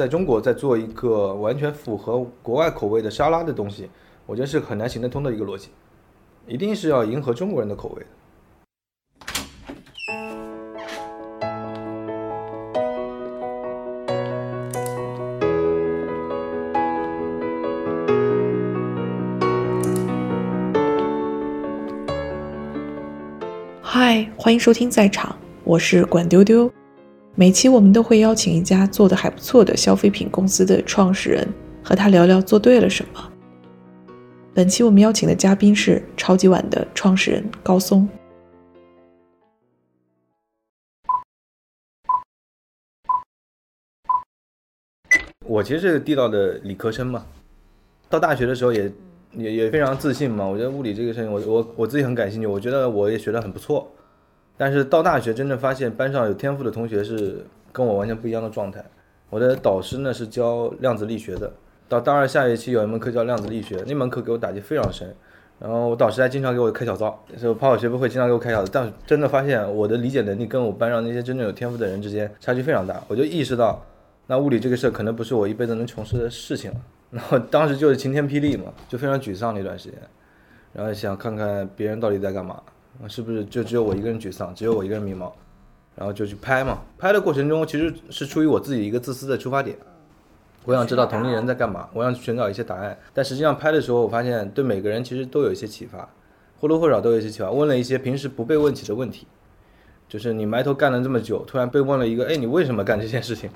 在中国再做一个完全符合国外口味的沙拉的东西，我觉得是很难行得通的一个逻辑，一定是要迎合中国人的口味的。嗨，欢迎收听在场，我是管丢丢。每期我们都会邀请一家做的还不错的消费品公司的创始人，和他聊聊做对了什么。本期我们邀请的嘉宾是超级碗的创始人高松。我其实是个地道的理科生嘛，到大学的时候也也也非常自信嘛。我觉得物理这个事情，我我我自己很感兴趣，我觉得我也学的很不错。但是到大学真正发现班上有天赋的同学是跟我完全不一样的状态。我的导师呢是教量子力学的，到大二下学期有一门课叫量子力学，那门课给我打击非常深。然后我导师还经常给我开小灶，就跑跑学不会经常给我开小灶。但是真的发现我的理解能力跟我班上那些真正有天赋的人之间差距非常大，我就意识到，那物理这个事儿可能不是我一辈子能从事的事情了。然后当时就是晴天霹雳嘛，就非常沮丧那段时间，然后想看看别人到底在干嘛。是不是就只有我一个人沮丧，只有我一个人迷茫，然后就去拍嘛。拍的过程中，其实是出于我自己一个自私的出发点，我想知道同龄人在干嘛，我想寻找一些答案。但实际上拍的时候，我发现对每个人其实都有一些启发，或多或少都有一些启发。问了一些平时不被问起的问题，就是你埋头干了这么久，突然被问了一个，哎，你为什么干这件事情？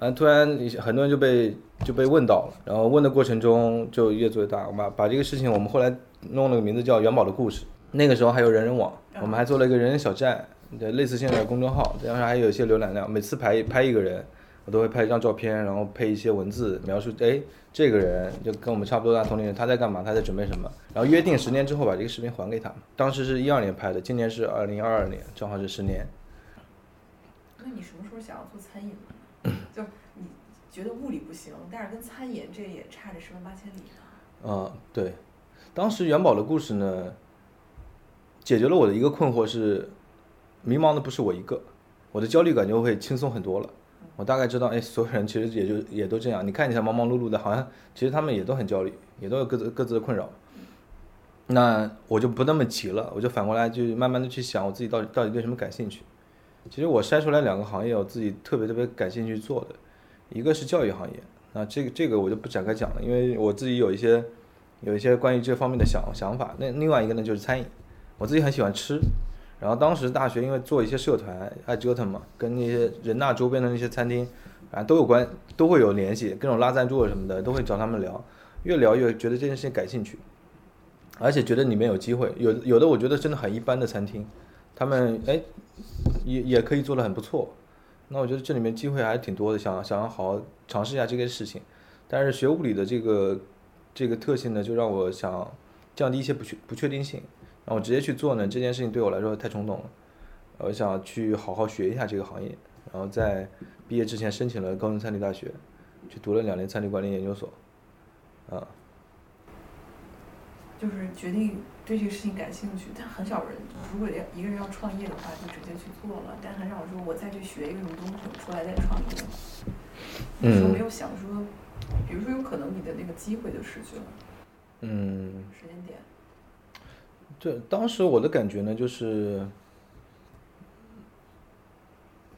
啊，突然很多人就被就被问到了，然后问的过程中就越做越大。我把把这个事情，我们后来弄了个名字叫元宝的故事。那个时候还有人人网，我们还做了一个人人小站，类似现在的公众号，当时还有一些浏览量。每次拍拍一个人，我都会拍一张照片，然后配一些文字描述，哎，这个人就跟我们差不多大同龄人，他在干嘛？他在准备什么？然后约定十年之后把这个视频还给他。当时是一二年拍的，今年是二零二二年，正好是十年。那你什么时候想要做餐饮就你觉得物理不行，但是跟餐饮这也差着十万八千里呢？嗯，对，当时元宝的故事呢？解决了我的一个困惑是，迷茫的不是我一个，我的焦虑感就会轻松很多了。我大概知道，哎，所有人其实也就也都这样。你看起来忙忙碌碌的，好像其实他们也都很焦虑，也都有各自各自的困扰。那我就不那么急了，我就反过来就慢慢的去想，我自己到底到底对什么感兴趣。其实我筛出来两个行业，我自己特别特别感兴趣做的，一个是教育行业。那这个这个我就不展开讲了，因为我自己有一些有一些关于这方面的想想法。那另外一个呢，就是餐饮。我自己很喜欢吃，然后当时大学因为做一些社团，爱折腾嘛，跟那些人大周边的那些餐厅，啊都有关，都会有联系，各种拉赞助什么的，都会找他们聊，越聊越觉得这件事情感兴趣，而且觉得里面有机会，有有的我觉得真的很一般的餐厅，他们哎也也可以做的很不错，那我觉得这里面机会还挺多的，想想要好好尝试一下这个事情，但是学物理的这个这个特性呢，就让我想降低一些不确不确定性。然后直接去做呢？这件事情对我来说太冲动了。我想去好好学一下这个行业，然后在毕业之前申请了高中餐饮大学，去读了两年餐厅管理研究所。啊。就是决定对这个事情感兴趣，但很少人如果要一个人要创业的话，就直接去做了。但很少说我再去学一个什么东西出来再创业。嗯。时候没有想说，比如说有可能你的那个机会就失去了。嗯。时间点。对，当时我的感觉呢，就是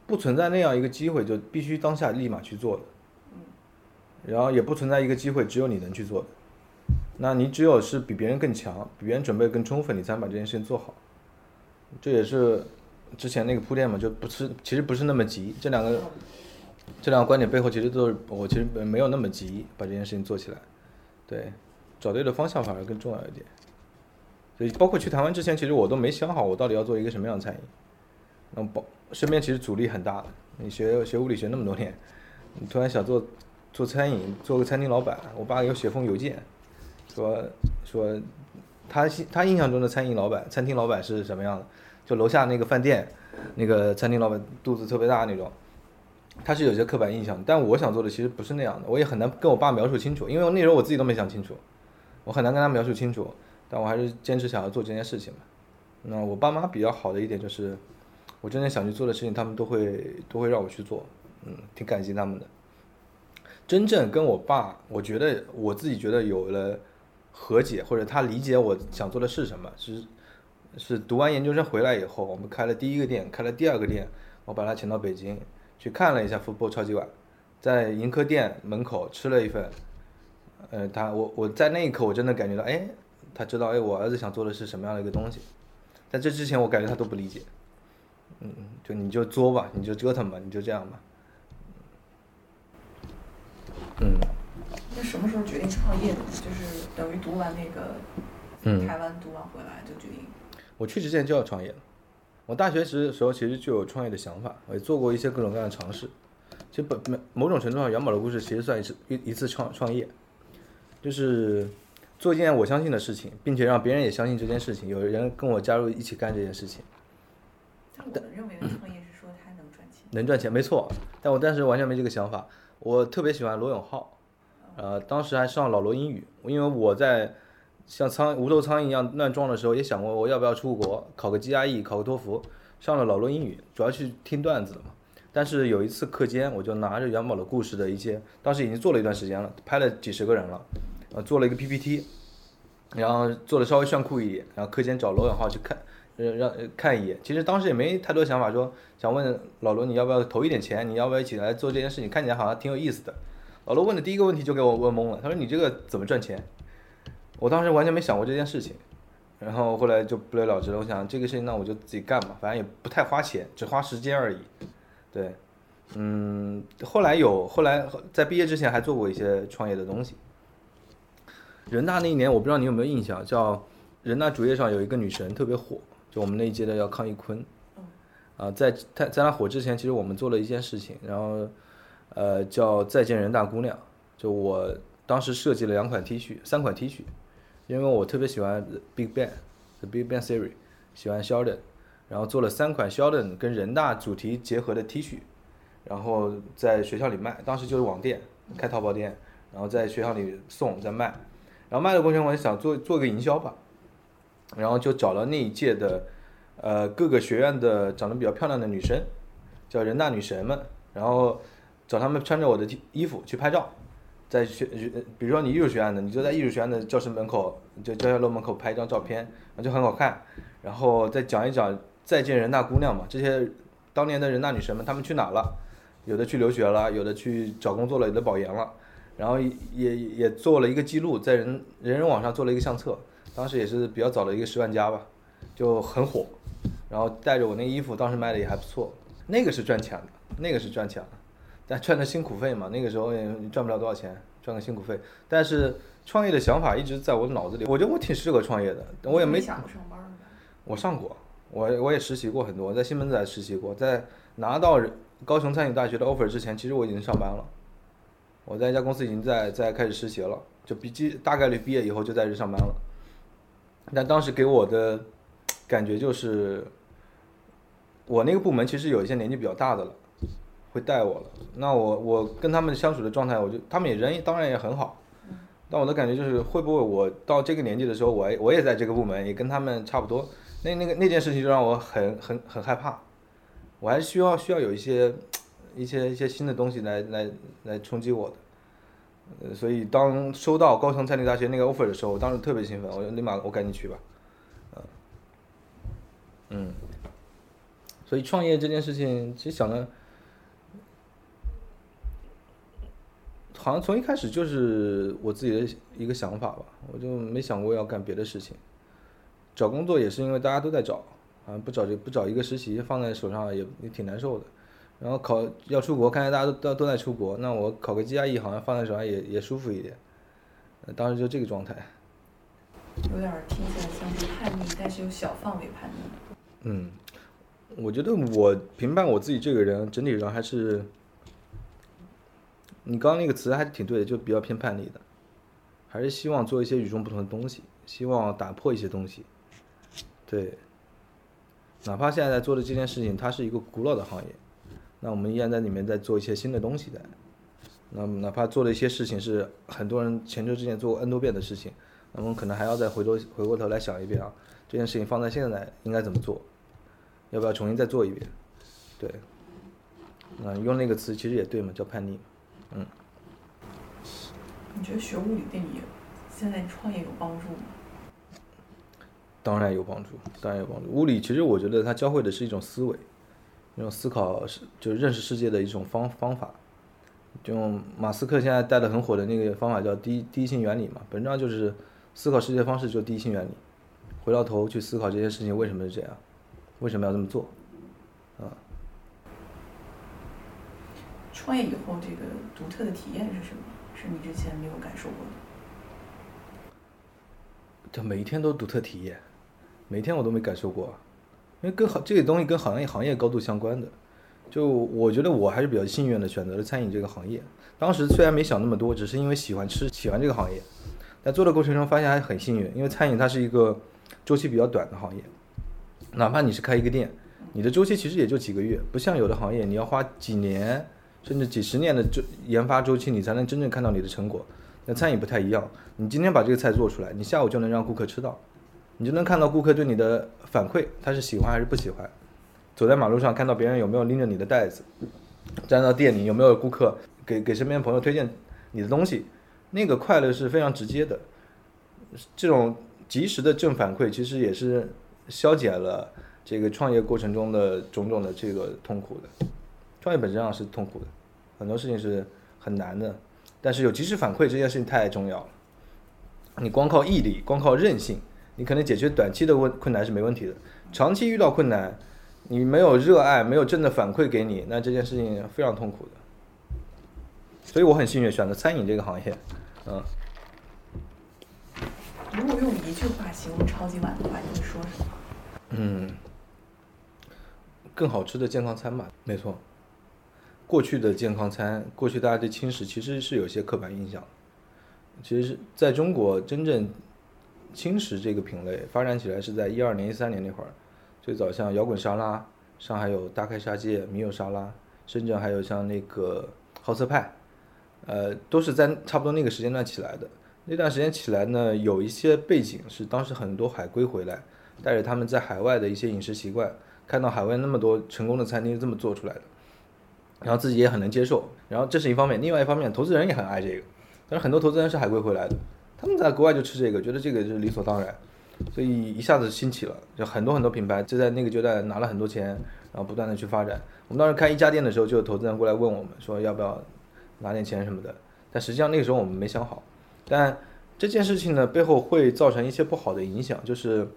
不存在那样一个机会，就必须当下立马去做的。然后也不存在一个机会，只有你能去做的。那你只有是比别人更强，比别人准备更充分，你才能把这件事情做好。这也是之前那个铺垫嘛，就不是，其实不是那么急。这两个这两个观点背后，其实都是我其实没有那么急把这件事情做起来。对，找对了方向反而更重要一点。所以，包括去台湾之前，其实我都没想好我到底要做一个什么样的餐饮。那包身边其实阻力很大的。你学学物理学那么多年，你突然想做做餐饮，做个餐厅老板，我爸给我写封邮件，说说他他印象中的餐饮老板、餐厅老板是什么样的？就楼下那个饭店，那个餐厅老板肚子特别大那种，他是有些刻板印象。但我想做的其实不是那样的，我也很难跟我爸描述清楚，因为那时候我自己都没想清楚，我很难跟他描述清楚。但我还是坚持想要做这件事情嘛。那我爸妈比较好的一点就是，我真正想去做的事情，他们都会都会让我去做，嗯，挺感激他们的。真正跟我爸，我觉得我自己觉得有了和解，或者他理解我想做的是什么，是是读完研究生回来以后，我们开了第一个店，开了第二个店，我把他请到北京去看了一下福波超级碗，在盈科店门口吃了一份，呃，他我我在那一刻我真的感觉到，哎，他知道，哎，我儿子想做的是什么样的一个东西，在这之前我感觉他都不理解，嗯，就你就作吧，你就折腾吧，你就这样吧。嗯，那什么时候决定创业的？就是等于读完那个，嗯，台湾读完回来就决定。我去之前就要创业了。我大学时的时候其实就有创业的想法，我也做过一些各种各样的尝试。其实本某某种程度上，元宝的故事其实算一次一一次创创业，就是做一件我相信的事情，并且让别人也相信这件事情，有人跟我加入一起干这件事情。但我们认为创业是说他能赚钱。能赚钱，没错。但我当时完全没这个想法。我特别喜欢罗永浩，呃，当时还上老罗英语，因为我在像苍无头苍蝇一样乱撞的时候，也想过我要不要出国考个 GRE，考个托福，上了老罗英语，主要去听段子的嘛。但是有一次课间，我就拿着元宝的故事的一些，当时已经做了一段时间了，拍了几十个人了，呃，做了一个 PPT，然后做的稍微炫酷一点，然后课间找罗永浩去看。呃，让看一眼。其实当时也没太多想法，说想问老罗你要不要投一点钱，你要不要一起来做这件事情？看起来好像挺有意思的。老罗问的第一个问题就给我问懵了，他说你这个怎么赚钱？我当时完全没想过这件事情，然后后来就不了了之了。我想这个事情那我就自己干吧，反正也不太花钱，只花时间而已。对，嗯，后来有后来在毕业之前还做过一些创业的东西。人大那一年我不知道你有没有印象，叫人大主页上有一个女神特别火。就我们那一届的叫康一坤，啊，在他在她火之前，其实我们做了一件事情，然后，呃，叫再见人大姑娘。就我当时设计了两款 T 恤，三款 T 恤，因为我特别喜欢 Big Bang，The Big Bang Theory，喜欢 Sheldon，然后做了三款 Sheldon 跟人大主题结合的 T 恤，然后在学校里卖，当时就是网店，开淘宝店，然后在学校里送，在卖，然后卖的过程我就想做做个营销吧。然后就找了那一届的，呃，各个学院的长得比较漂亮的女生，叫人大女神们，然后找她们穿着我的衣服去拍照，在学，比如说你艺术学院的，你就在艺术学院的教室门口，就教学楼门口拍一张照片，就很好看，然后再讲一讲再见人大姑娘嘛，这些当年的人大女神们，她们去哪了？有的去留学了，有的去找工作了，有的保研了，然后也也做了一个记录，在人人人网上做了一个相册。当时也是比较早的一个十万加吧，就很火，然后带着我那衣服，当时卖的也还不错，那个是赚钱的，那个是赚钱的，但赚的辛苦费嘛，那个时候也赚不了多少钱，赚个辛苦费。但是创业的想法一直在我脑子里，我觉得我挺适合创业的，我也没想过上班我上过，我我也实习过很多，在西门子实习过，在拿到高雄餐饮大学的 offer 之前，其实我已经上班了，我在一家公司已经在在开始实习了，就毕基大概率毕业以后就在这上班了。但当时给我的感觉就是，我那个部门其实有一些年纪比较大的了，会带我了。那我我跟他们相处的状态，我就他们也人当然也很好。但我的感觉就是，会不会我到这个年纪的时候，我我也在这个部门，也跟他们差不多？那那个那件事情就让我很很很害怕。我还是需要需要有一些一些一些新的东西来来来冲击我的。呃，所以当收到高雄餐饮大学那个 offer 的时候，我当时特别兴奋，我就立马我赶紧去吧，嗯，嗯，所以创业这件事情，其实想的，好像从一开始就是我自己的一个想法吧，我就没想过要干别的事情。找工作也是因为大家都在找，啊，不找就不找一个实习放在手上也也挺难受的。然后考要出国，看见大家都都都在出国，那我考个 GRE 好像放在手上也也舒服一点。当时就这个状态。有点听起来像是叛逆，但是又小范围叛逆。嗯，我觉得我评判我自己这个人，整体上还是，你刚刚那个词还是挺对的，就比较偏叛逆的，还是希望做一些与众不同的东西，希望打破一些东西。对，哪怕现在在做的这件事情，它是一个古老的行业。那我们依然在里面在做一些新的东西的，那哪怕做了一些事情是很多人前车之鉴做过 N 多遍的事情，那我们可能还要再回头回过头来想一遍啊，这件事情放在现在应该怎么做，要不要重新再做一遍？对，那用那个词其实也对嘛，叫叛逆，嗯。你觉得学物理对你现在创业有帮助吗？当然有帮助，当然有帮助。物理其实我觉得它教会的是一种思维，一种思考是就是认识世界的一种方方法。就马斯克现在带的很火的那个方法叫第第一性原理嘛，本质上就是思考世界方式就第一性原理。回到头去思考这件事情为什么是这样，为什么要这么做，啊。创业以后这个独特的体验是什么？是你之前没有感受过的？这每一天都独特体验。每天我都没感受过，因为跟行这个东西跟行业行业高度相关的，就我觉得我还是比较幸运的，选择了餐饮这个行业。当时虽然没想那么多，只是因为喜欢吃，喜欢这个行业。在做的过程中发现还很幸运，因为餐饮它是一个周期比较短的行业，哪怕你是开一个店，你的周期其实也就几个月，不像有的行业你要花几年甚至几十年的周研发周期，你才能真正看到你的成果。那餐饮不太一样，你今天把这个菜做出来，你下午就能让顾客吃到。你就能看到顾客对你的反馈，他是喜欢还是不喜欢。走在马路上看到别人有没有拎着你的袋子，站到店里有没有顾客给给身边朋友推荐你的东西，那个快乐是非常直接的。这种及时的正反馈其实也是消解了这个创业过程中的种种的这个痛苦的。创业本质上是痛苦的，很多事情是很难的，但是有及时反馈这件事情太重要了。你光靠毅力，光靠韧性。你可能解决短期的问困难是没问题的，长期遇到困难，你没有热爱，没有正的反馈给你，那这件事情非常痛苦的。所以我很幸运选择餐饮这个行业，嗯。如果用一句话形容超级碗的话，你会说什么？嗯，更好吃的健康餐吧，没错。过去的健康餐，过去大家对轻食其实是有些刻板印象，其实是在中国真正。轻食这个品类发展起来是在一二年、一三年那会儿，最早像摇滚沙拉，上海有大开杀戒、米友沙拉，深圳还有像那个好色派，呃，都是在差不多那个时间段起来的。那段时间起来呢，有一些背景是当时很多海归回来，带着他们在海外的一些饮食习惯，看到海外那么多成功的餐厅这么做出来的，然后自己也很能接受。然后这是一方面，另外一方面，投资人也很爱这个，但是很多投资人是海归回来的。他们在国外就吃这个，觉得这个是理所当然，所以一下子兴起了，就很多很多品牌就在那个阶段拿了很多钱，然后不断的去发展。我们当时开一家店的时候，就有投资人过来问我们说要不要拿点钱什么的，但实际上那个时候我们没想好。但这件事情呢，背后会造成一些不好的影响，就是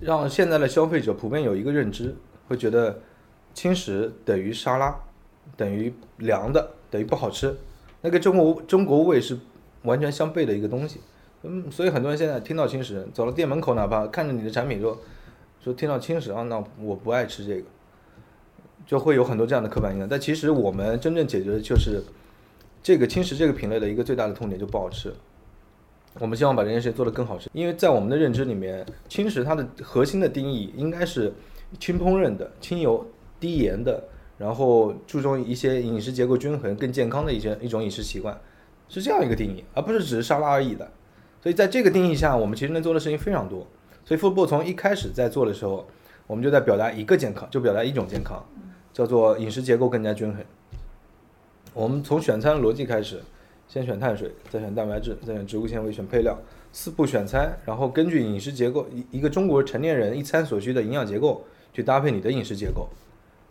让现在的消费者普遍有一个认知，会觉得轻食等于沙拉，等于凉的，等于不好吃。那个中国中国味是。完全相悖的一个东西，嗯，所以很多人现在听到轻食，走到店门口，哪怕看着你的产品说，说听到轻食啊，那我不爱吃这个，就会有很多这样的刻板印象。但其实我们真正解决的就是这个轻食这个品类的一个最大的痛点就不好吃。我们希望把这件事情做得更好吃，因为在我们的认知里面，轻食它的核心的定义应该是轻烹饪的、轻油、低盐的，然后注重一些饮食结构均衡、更健康的一些一种饮食习惯。是这样一个定义，而不是只是沙拉而已的。所以在这个定义下，我们其实能做的事情非常多。所以富布从一开始在做的时候，我们就在表达一个健康，就表达一种健康，叫做饮食结构更加均衡。我们从选餐逻辑开始，先选碳水，再选蛋白质，再选植物纤维，选配料，四步选餐，然后根据饮食结构，一一个中国成年人一餐所需的营养结构去搭配你的饮食结构，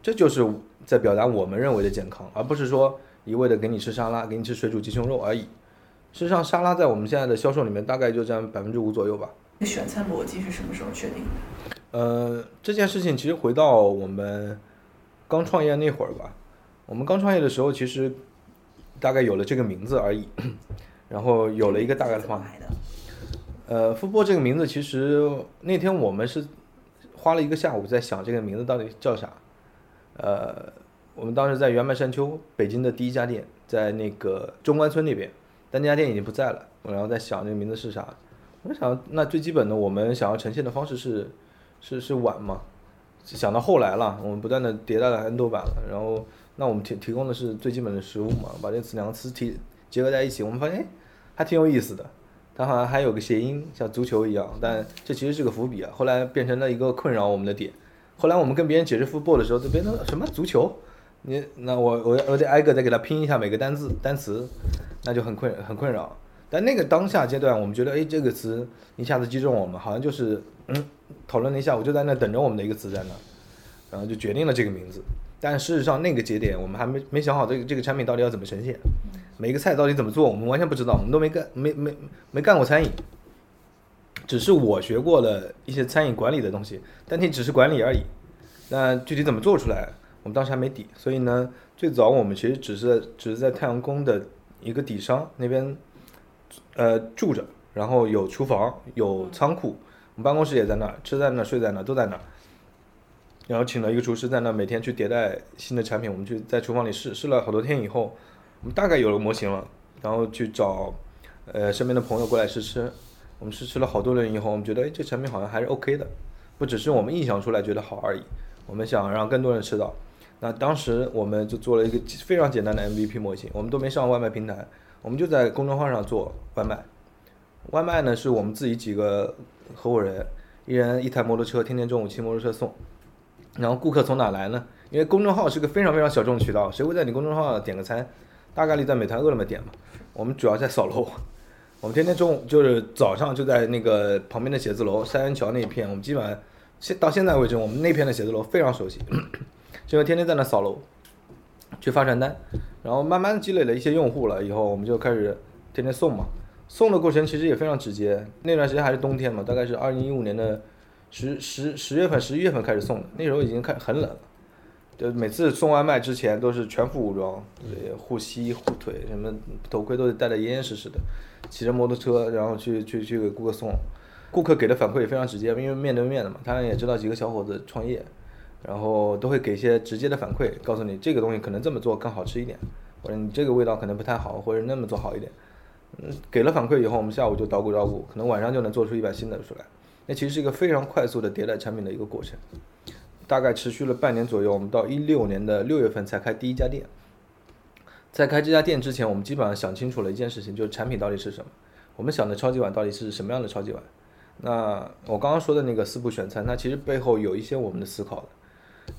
这就是在表达我们认为的健康，而不是说。一味的给你吃沙拉，给你吃水煮鸡胸肉而已。事实上，沙拉在我们现在的销售里面大概就占百分之五左右吧。选餐逻辑是什么时候确定的？呃，这件事情其实回到我们刚创业那会儿吧。我们刚创业的时候，其实大概有了这个名字而已，然后有了一个大概的方。呃，富波这个名字，其实那天我们是花了一个下午在想这个名字到底叫啥。呃。我们当时在圆麦山丘，北京的第一家店，在那个中关村那边，但那家店已经不在了。我然后在想这个名字是啥，我想那最基本的，我们想要呈现的方式是，是是碗嘛。想到后来了，我们不断的迭代了 N 多版了。然后那我们提提供的是最基本的食物嘛，把这词两个词提结合在一起，我们发现哎，还挺有意思的。它好像还有个谐音，像足球一样，但这其实是个伏笔啊。后来变成了一个困扰我们的点。后来我们跟别人解释 football 的时候，都变成什么足球？你那我我我得挨个再给他拼一下每个单字单词，那就很困很困扰。但那个当下阶段，我们觉得，哎，这个词一下子击中我们，好像就是嗯，讨论了一下，我就在那等着我们的一个词在那，然后就决定了这个名字。但事实上，那个节点我们还没没想好这个这个产品到底要怎么呈现，每一个菜到底怎么做，我们完全不知道，我们都没干没没没干过餐饮，只是我学过了一些餐饮管理的东西，但那只是管理而已。那具体怎么做出来，我们当时还没底。所以呢，最早我们其实只是只是在太阳宫的一个底商那边，呃住着，然后有厨房有仓库，我们办公室也在那儿，吃在那儿睡在那儿都在那儿。然后请了一个厨师在那每天去迭代新的产品，我们去在厨房里试试了好多天以后，我们大概有了模型了，然后去找呃身边的朋友过来试吃，我们试吃了好多轮以后，我们觉得哎这产品好像还是 OK 的，不只是我们臆想出来觉得好而已，我们想让更多人吃到。那当时我们就做了一个非常简单的 MVP 模型，我们都没上外卖平台，我们就在公众号上做外卖。外卖呢是我们自己几个合伙人，一人一台摩托车，天天中午骑摩托车送。然后顾客从哪来呢？因为公众号是个非常非常小众的渠道，谁会在你公众号点个餐？大概率在美团、饿了么点嘛。我们主要在扫楼，我们天天中午就是早上就在那个旁边的写字楼三元桥那一片，我们基本上现到现在为止，我们那片的写字楼非常熟悉，就天天在那扫楼，去发传单，然后慢慢积累了一些用户了以后，我们就开始天天送嘛。送的过程其实也非常直接，那段时间还是冬天嘛，大概是二零一五年的。十十十月份、十一月份开始送的，那时候已经开很冷了，就每次送外卖之前都是全副武装，护膝、护腿，什么头盔都得戴得严严实实的，骑着摩托车，然后去去去给顾客送，顾客给的反馈也非常直接，因为面对面的嘛，他也知道几个小伙子创业，然后都会给一些直接的反馈，告诉你这个东西可能这么做更好吃一点，或者你这个味道可能不太好，或者那么做好一点，嗯，给了反馈以后，我们下午就捣鼓捣鼓，可能晚上就能做出一版新的出来。那其实是一个非常快速的迭代产品的一个过程，大概持续了半年左右。我们到一六年的六月份才开第一家店。在开这家店之前，我们基本上想清楚了一件事情，就是产品到底是什么。我们想的超级碗到底是什么样的超级碗？那我刚刚说的那个四步选餐，它其实背后有一些我们的思考的。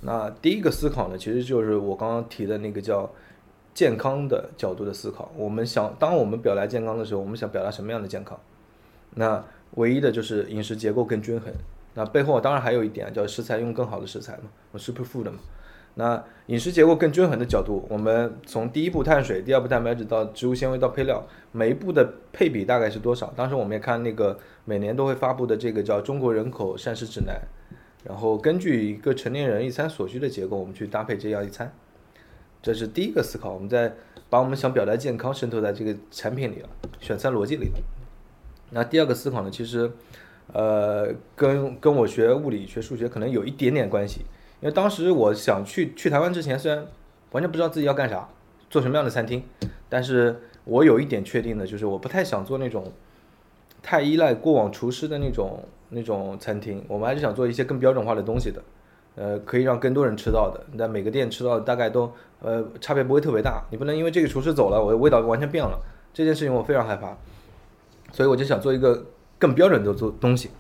那第一个思考呢，其实就是我刚刚提的那个叫健康的角度的思考。我们想，当我们表达健康的时候，我们想表达什么样的健康？那唯一的就是饮食结构更均衡，那背后当然还有一点叫食材用更好的食材嘛，我 superfood 嘛。那饮食结构更均衡的角度，我们从第一步碳水，第二步蛋白质到植物纤维到配料，每一步的配比大概是多少？当时我们也看那个每年都会发布的这个叫《中国人口膳食指南》，然后根据一个成年人一餐所需的结构，我们去搭配这样一餐。这是第一个思考，我们在把我们想表达健康渗透在这个产品里了，选餐逻辑里了。那第二个思考呢，其实，呃，跟跟我学物理学数学可能有一点点关系，因为当时我想去去台湾之前，虽然完全不知道自己要干啥，做什么样的餐厅，但是我有一点确定的，就是我不太想做那种太依赖过往厨师的那种那种餐厅，我们还是想做一些更标准化的东西的，呃，可以让更多人吃到的，但每个店吃到的大概都呃差别不会特别大，你不能因为这个厨师走了，我的味道完全变了，这件事情我非常害怕。所以我就想做一个更标准的做东西，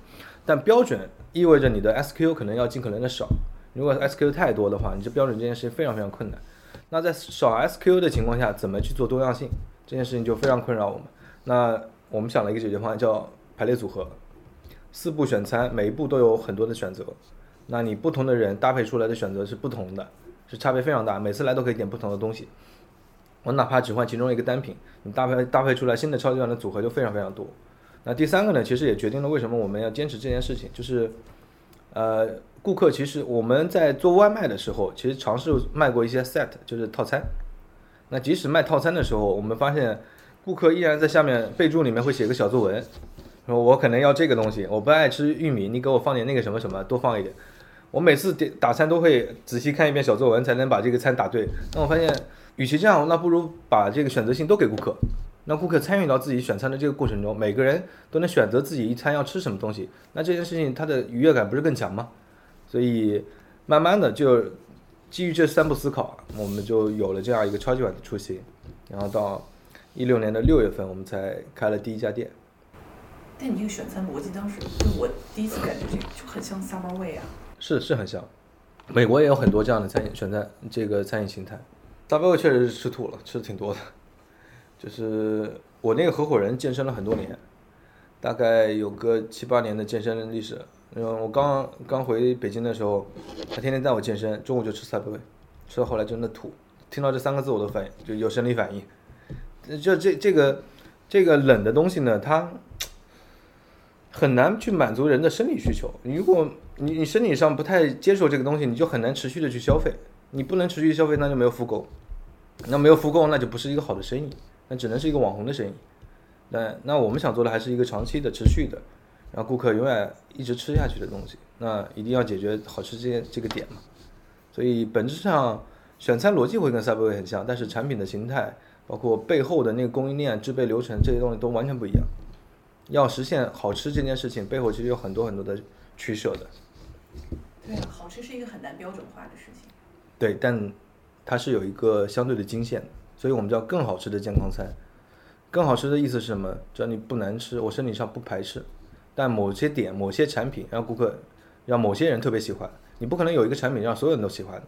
但标准意味着你的 SKU 可能要尽可能的少。如果 SKU 太多的话，你这标准这件事情非常非常困难。那在少 SKU 的情况下，怎么去做多样性？这件事情就非常困扰我们。那我们想了一个解决方案，叫排列组合，四步选餐，每一步都有很多的选择。那你不同的人搭配出来的选择是不同的，是差别非常大。每次来都可以点不同的东西。我哪怕只换其中一个单品，你搭配搭配出来新的超级碗的组合就非常非常多。那第三个呢，其实也决定了为什么我们要坚持这件事情，就是，呃，顾客其实我们在做外卖的时候，其实尝试卖过一些 set，就是套餐。那即使卖套餐的时候，我们发现顾客依然在下面备注里面会写个小作文，说我可能要这个东西，我不爱吃玉米，你给我放点那个什么什么，多放一点。我每次点打餐都会仔细看一遍小作文，才能把这个餐打对。那我发现。与其这样，那不如把这个选择性都给顾客，让顾客参与到自己选餐的这个过程中，每个人都能选择自己一餐要吃什么东西，那这件事情它的愉悦感不是更强吗？所以慢慢的就基于这三步思考，我们就有了这样一个超级碗的雏形，然后到一六年的六月份，我们才开了第一家店。但你这个选餐逻辑当时，就我第一次感觉这个就很像 Subway 啊。是是很像，美国也有很多这样的餐饮选餐这个餐饮形态。大包围确实是吃吐了，吃的挺多的。就是我那个合伙人健身了很多年，大概有个七八年的健身历史。嗯，我刚刚回北京的时候，他天天带我健身，中午就吃 Subway，吃到后来真的吐。听到这三个字我都反应就有生理反应。就这这个这个冷的东西呢，它很难去满足人的生理需求。如果你你身体上不太接受这个东西，你就很难持续的去消费。你不能持续消费，那就没有复购，那没有复购，那就不是一个好的生意，那只能是一个网红的生意。那那我们想做的还是一个长期的、持续的，让顾客永远一直吃下去的东西。那一定要解决好吃这些这个点嘛。所以本质上选餐逻辑会跟 Subway 很像，但是产品的形态，包括背后的那个供应链、制备流程这些东西都完全不一样。要实现好吃这件事情，背后其实有很多很多的取舍的。对啊，好吃是一个很难标准化的事情。对，但它是有一个相对的经线的，所以我们叫更好吃的健康餐。更好吃的意思是什么？只要你不难吃，我身体上不排斥。但某些点、某些产品让顾客、让某些人特别喜欢，你不可能有一个产品让所有人都喜欢的。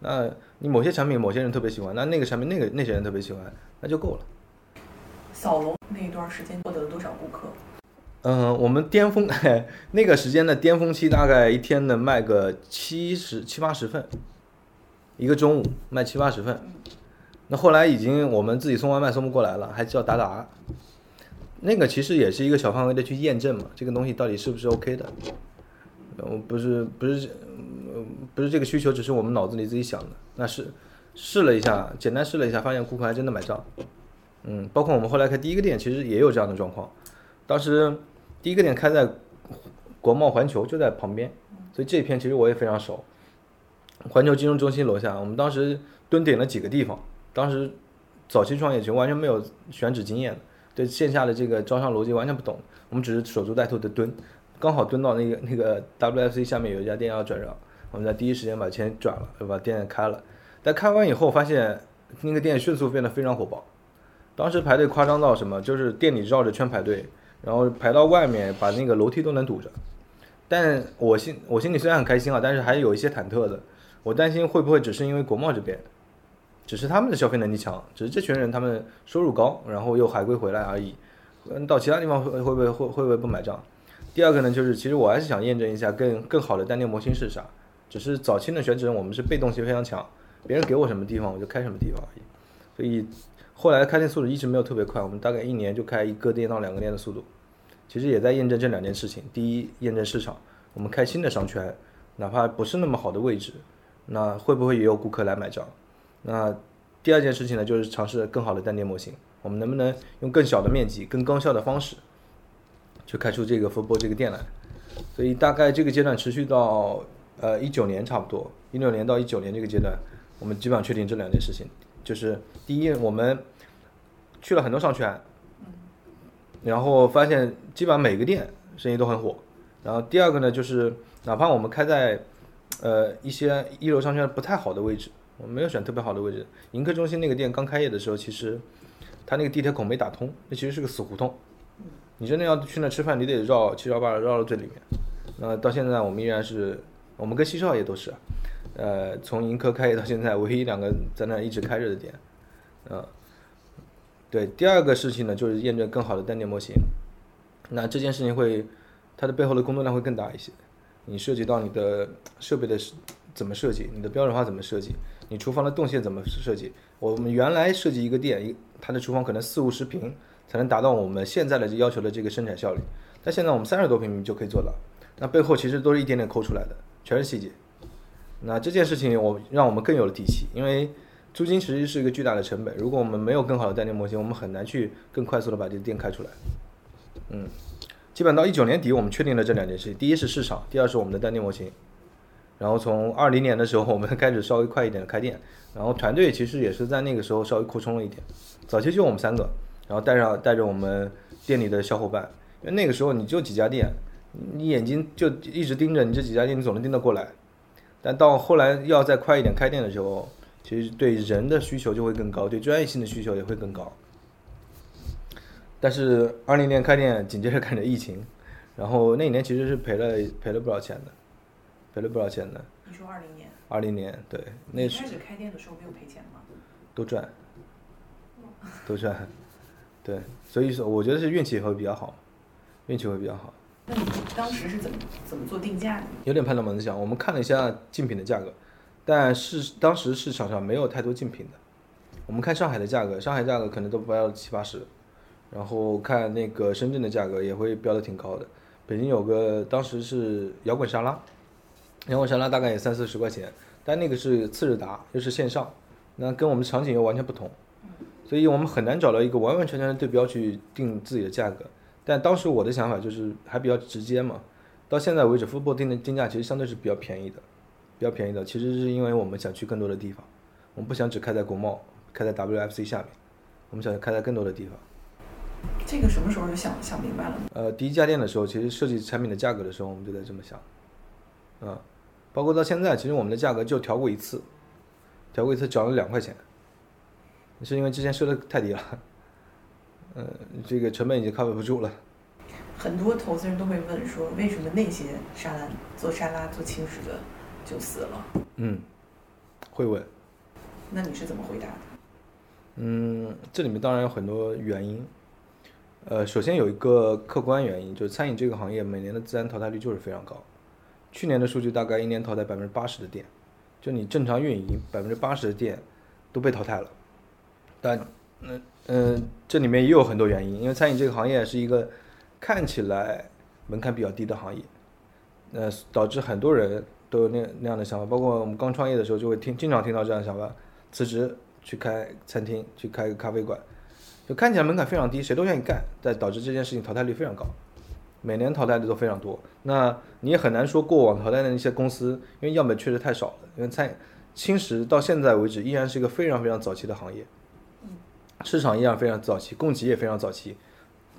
那你某些产品某些人特别喜欢，那那个产品那个那些人特别喜欢，那就够了。扫龙那一段时间获得了多少顾客？嗯，我们巅峰 那个时间的巅峰期，大概一天能卖个七十七八十份。一个中午卖七八十份，那后来已经我们自己送外卖送不过来了，还叫达达。那个其实也是一个小范围的去验证嘛，这个东西到底是不是 OK 的？我不是不是不是这个需求，只是我们脑子里自己想的。那是试了一下，简单试了一下，发现顾客还真的买账。嗯，包括我们后来开第一个店，其实也有这样的状况。当时第一个店开在国贸环球，就在旁边，所以这一片其实我也非常熟。环球金融中心楼下，我们当时蹲点了几个地方。当时早期创业就完全没有选址经验，对线下的这个招商逻辑完全不懂。我们只是守株待兔的蹲，刚好蹲到那个那个 WFC 下面有一家店要转让，我们在第一时间把钱转了，就把店开了。但开完以后发现那个店迅速变得非常火爆，当时排队夸张到什么，就是店里绕着圈排队，然后排到外面把那个楼梯都能堵着。但我心我心里虽然很开心啊，但是还有一些忐忑的。我担心会不会只是因为国贸这边，只是他们的消费能力强，只是这群人他们收入高，然后又海归回来而已。嗯，到其他地方会会不会会会不会不买账？第二个呢，就是其实我还是想验证一下更更好的单店模型是啥。只是早期的选址我们是被动性非常强，别人给我什么地方我就开什么地方而已。所以后来开店速度一直没有特别快，我们大概一年就开一个店到两个店的速度。其实也在验证这两件事情：第一，验证市场，我们开新的商圈，哪怕不是那么好的位置。那会不会也有顾客来买账？那第二件事情呢，就是尝试更好的单店模型。我们能不能用更小的面积、更高效的方式，去开出这个福波这个店来？所以大概这个阶段持续到呃一九年差不多，一六年到一九年这个阶段，我们基本上确定这两件事情，就是第一，我们去了很多商圈，然后发现基本上每个店生意都很火。然后第二个呢，就是哪怕我们开在呃，一些一楼商圈不太好的位置，我们没有选特别好的位置。盈科中心那个店刚开业的时候，其实它那个地铁口没打通，那其实是个死胡同。你真的要去那吃饭，你得绕七绕八绕到最里面。那到现在我们依然是，我们跟西少爷都是，呃，从盈科开业到现在，唯一两个在那一直开着的店。嗯，对。第二个事情呢，就是验证更好的单店模型。那这件事情会，它的背后的工作量会更大一些。你涉及到你的设备的怎么设计，你的标准化怎么设计，你厨房的动线怎么设计？我们原来设计一个店，一它的厨房可能四五十平才能达到我们现在的要求的这个生产效率，但现在我们三十多平米就可以做到。那背后其实都是一点点抠出来的，全是细节。那这件事情我让我们更有了底气，因为租金其实是一个巨大的成本。如果我们没有更好的单店模型，我们很难去更快速的把这个店开出来。嗯。基本到一九年底，我们确定了这两件事情：第一是市场，第二是我们的单店模型。然后从二零年的时候，我们开始稍微快一点的开店，然后团队其实也是在那个时候稍微扩充了一点。早期就我们三个，然后带上带着我们店里的小伙伴，因为那个时候你就几家店，你眼睛就一直盯着你这几家店，你总能盯得过来。但到后来要再快一点开店的时候，其实对人的需求就会更高，对专业性的需求也会更高。但是二零年开店，紧接着赶着疫情，然后那一年其实是赔了赔了不少钱的，赔了不少钱的。你说二零年？二零年，对，那开始开店的时候没有赔钱吗？都赚，都赚。对，所以说我觉得是运气会比较好，运气会比较好。那你当时是怎么怎么做定价的？有点判断盲想，我们看了一下竞品的价格，但是当时市场上没有太多竞品的。我们看上海的价格，上海价格可能都不要七八十，然后看那个深圳的价格也会标的挺高的。北京有个当时是摇滚沙拉，摇滚沙拉大概也三四十块钱，但那个是次日达，又是线上，那跟我们场景又完全不同，所以我们很难找到一个完完全全的对标去定自己的价格。但当时我的想法就是还比较直接嘛，到现在为止富婆定的定价其实相对是比较便宜的，比较便宜的。其实是因为我们想去更多的地方，我们不想只开在国贸，开在 WFC 下面，我们想开在更多的地方。这个什么时候就想想明白了？呃，第一家店的时候，其实设计产品的价格的时候，我们就在这么想，啊，包括到现在，其实我们的价格就调过一次，调过一次涨了两块钱，是因为之前设的太低了。嗯，这个成本已经 cover 不住了。很多投资人都会问说，为什么那些沙拉做沙拉做轻食的就死了？嗯，会问。那你是怎么回答的？嗯，这里面当然有很多原因。呃，首先有一个客观原因，就是餐饮这个行业每年的自然淘汰率就是非常高。去年的数据大概一年淘汰百分之八十的店，就你正常运营百分之八十的店都被淘汰了。但那。嗯，这里面也有很多原因，因为餐饮这个行业是一个看起来门槛比较低的行业，呃，导致很多人都有那那样的想法，包括我们刚创业的时候就会听经常听到这样的想法，辞职去开餐厅，去开个咖啡馆，就看起来门槛非常低，谁都愿意干，但导致这件事情淘汰率非常高，每年淘汰的都非常多。那你也很难说过往淘汰的那些公司，因为样本确实太少了，因为餐轻食到现在为止依然是一个非常非常早期的行业。市场依然非常早期，供给也非常早期，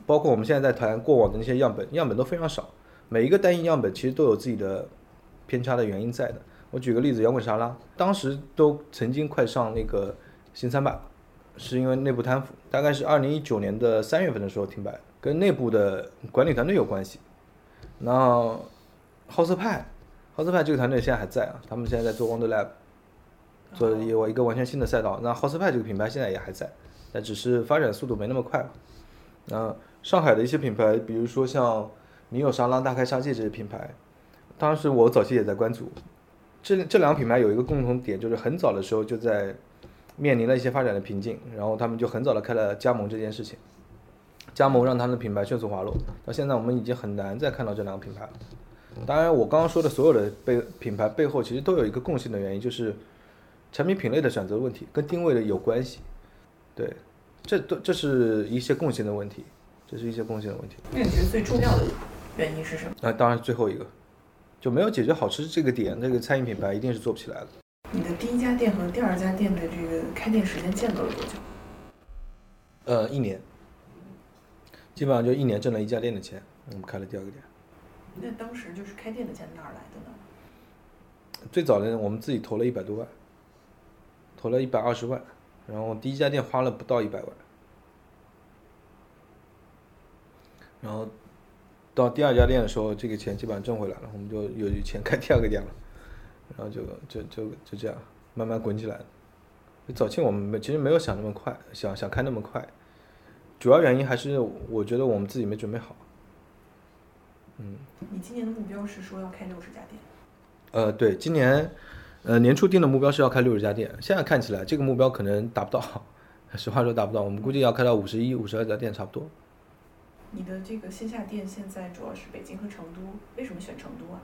包括我们现在在谈过往的那些样本，样本都非常少，每一个单一样本其实都有自己的偏差的原因在的。我举个例子，摇滚沙拉当时都曾经快上那个新三板，是因为内部贪腐，大概是二零一九年的三月份的时候停摆，跟内部的管理团队有关系。那好色派，好色派这个团队现在还在啊，他们现在在做 Wonder Lab，做有一个完全新的赛道。那好色派这个品牌现在也还在。那只是发展速度没那么快了。那上海的一些品牌，比如说像你有沙拉、大开杀戒这些品牌，当时我早期也在关注。这这两个品牌有一个共同点，就是很早的时候就在面临了一些发展的瓶颈，然后他们就很早的开了加盟这件事情。加盟让他们的品牌迅速滑落，到现在我们已经很难再看到这两个品牌了。当然，我刚刚说的所有的背品牌背后，其实都有一个共性的原因，就是产品品类的选择问题，跟定位的有关系。对，这都这是一些共性的问题，这是一些共性的问题。那你觉得最重要的原因是什么？那当然最后一个，就没有解决好吃这个点，那个餐饮品牌一定是做不起来的。你的第一家店和第二家店的这个开店时间间隔了多久？呃，一年，基本上就一年挣了一家店的钱，我们开了第二个店。那当时就是开店的钱哪儿来的呢？最早的我们自己投了一百多万，投了一百二十万。然后第一家店花了不到一百万，然后到第二家店的时候，这个钱基本上挣回来了，我们就有钱开第二个店了，然后就就就就这样慢慢滚起来早期我们没其实没有想那么快，想想开那么快，主要原因还是我觉得我们自己没准备好。嗯。你今年的目标是说要开六十家店？呃，对，今年。呃，年初定的目标是要开六十家店，现在看起来这个目标可能达不到，实话说达不到，我们估计要开到五十一、五十二家店差不多。你的这个线下店现在主要是北京和成都，为什么选成都啊？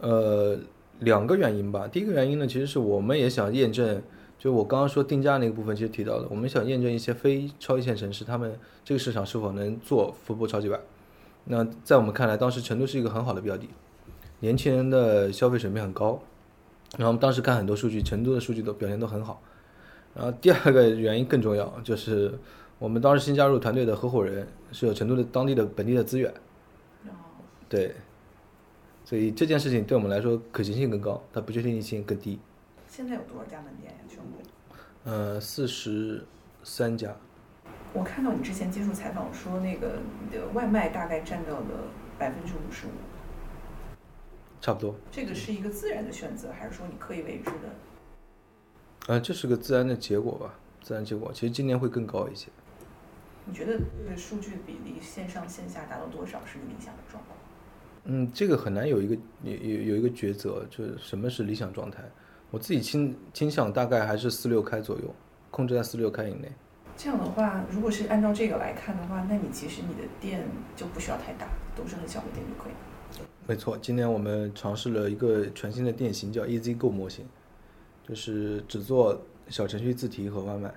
呃，两个原因吧。第一个原因呢，其实是我们也想验证，就我刚刚说定价那个部分，其实提到的，我们想验证一些非超一线城市，他们这个市场是否能做服部超级版。那在我们看来，当时成都是一个很好的标的，年轻人的消费水平很高。然后我们当时看很多数据，成都的数据都表现都很好。然后第二个原因更重要，就是我们当时新加入团队的合伙人是有成都的当地的本地的资源。对。所以这件事情对我们来说可行性更高，它不确定性更低。现在有多少家门店呀，全国？呃，四十三家。我看到你之前接受采访说，那个你的外卖大概占到了百分之五十五。差不多，这个是一个自然的选择，还是说你刻意为之的？呃，这是个自然的结果吧，自然结果。其实今年会更高一些。你觉得这个数据的比例线上线下达到多少是你理想的状况？嗯，这个很难有一个有有有一个抉择，就是什么是理想状态。我自己倾倾向大概还是四六开左右，控制在四六开以内。这样的话，如果是按照这个来看的话，那你其实你的店就不需要太大，都是很小的店就可以了。没错，今年我们尝试了一个全新的店型，叫 Easy Go 模型，就是只做小程序自提和外卖。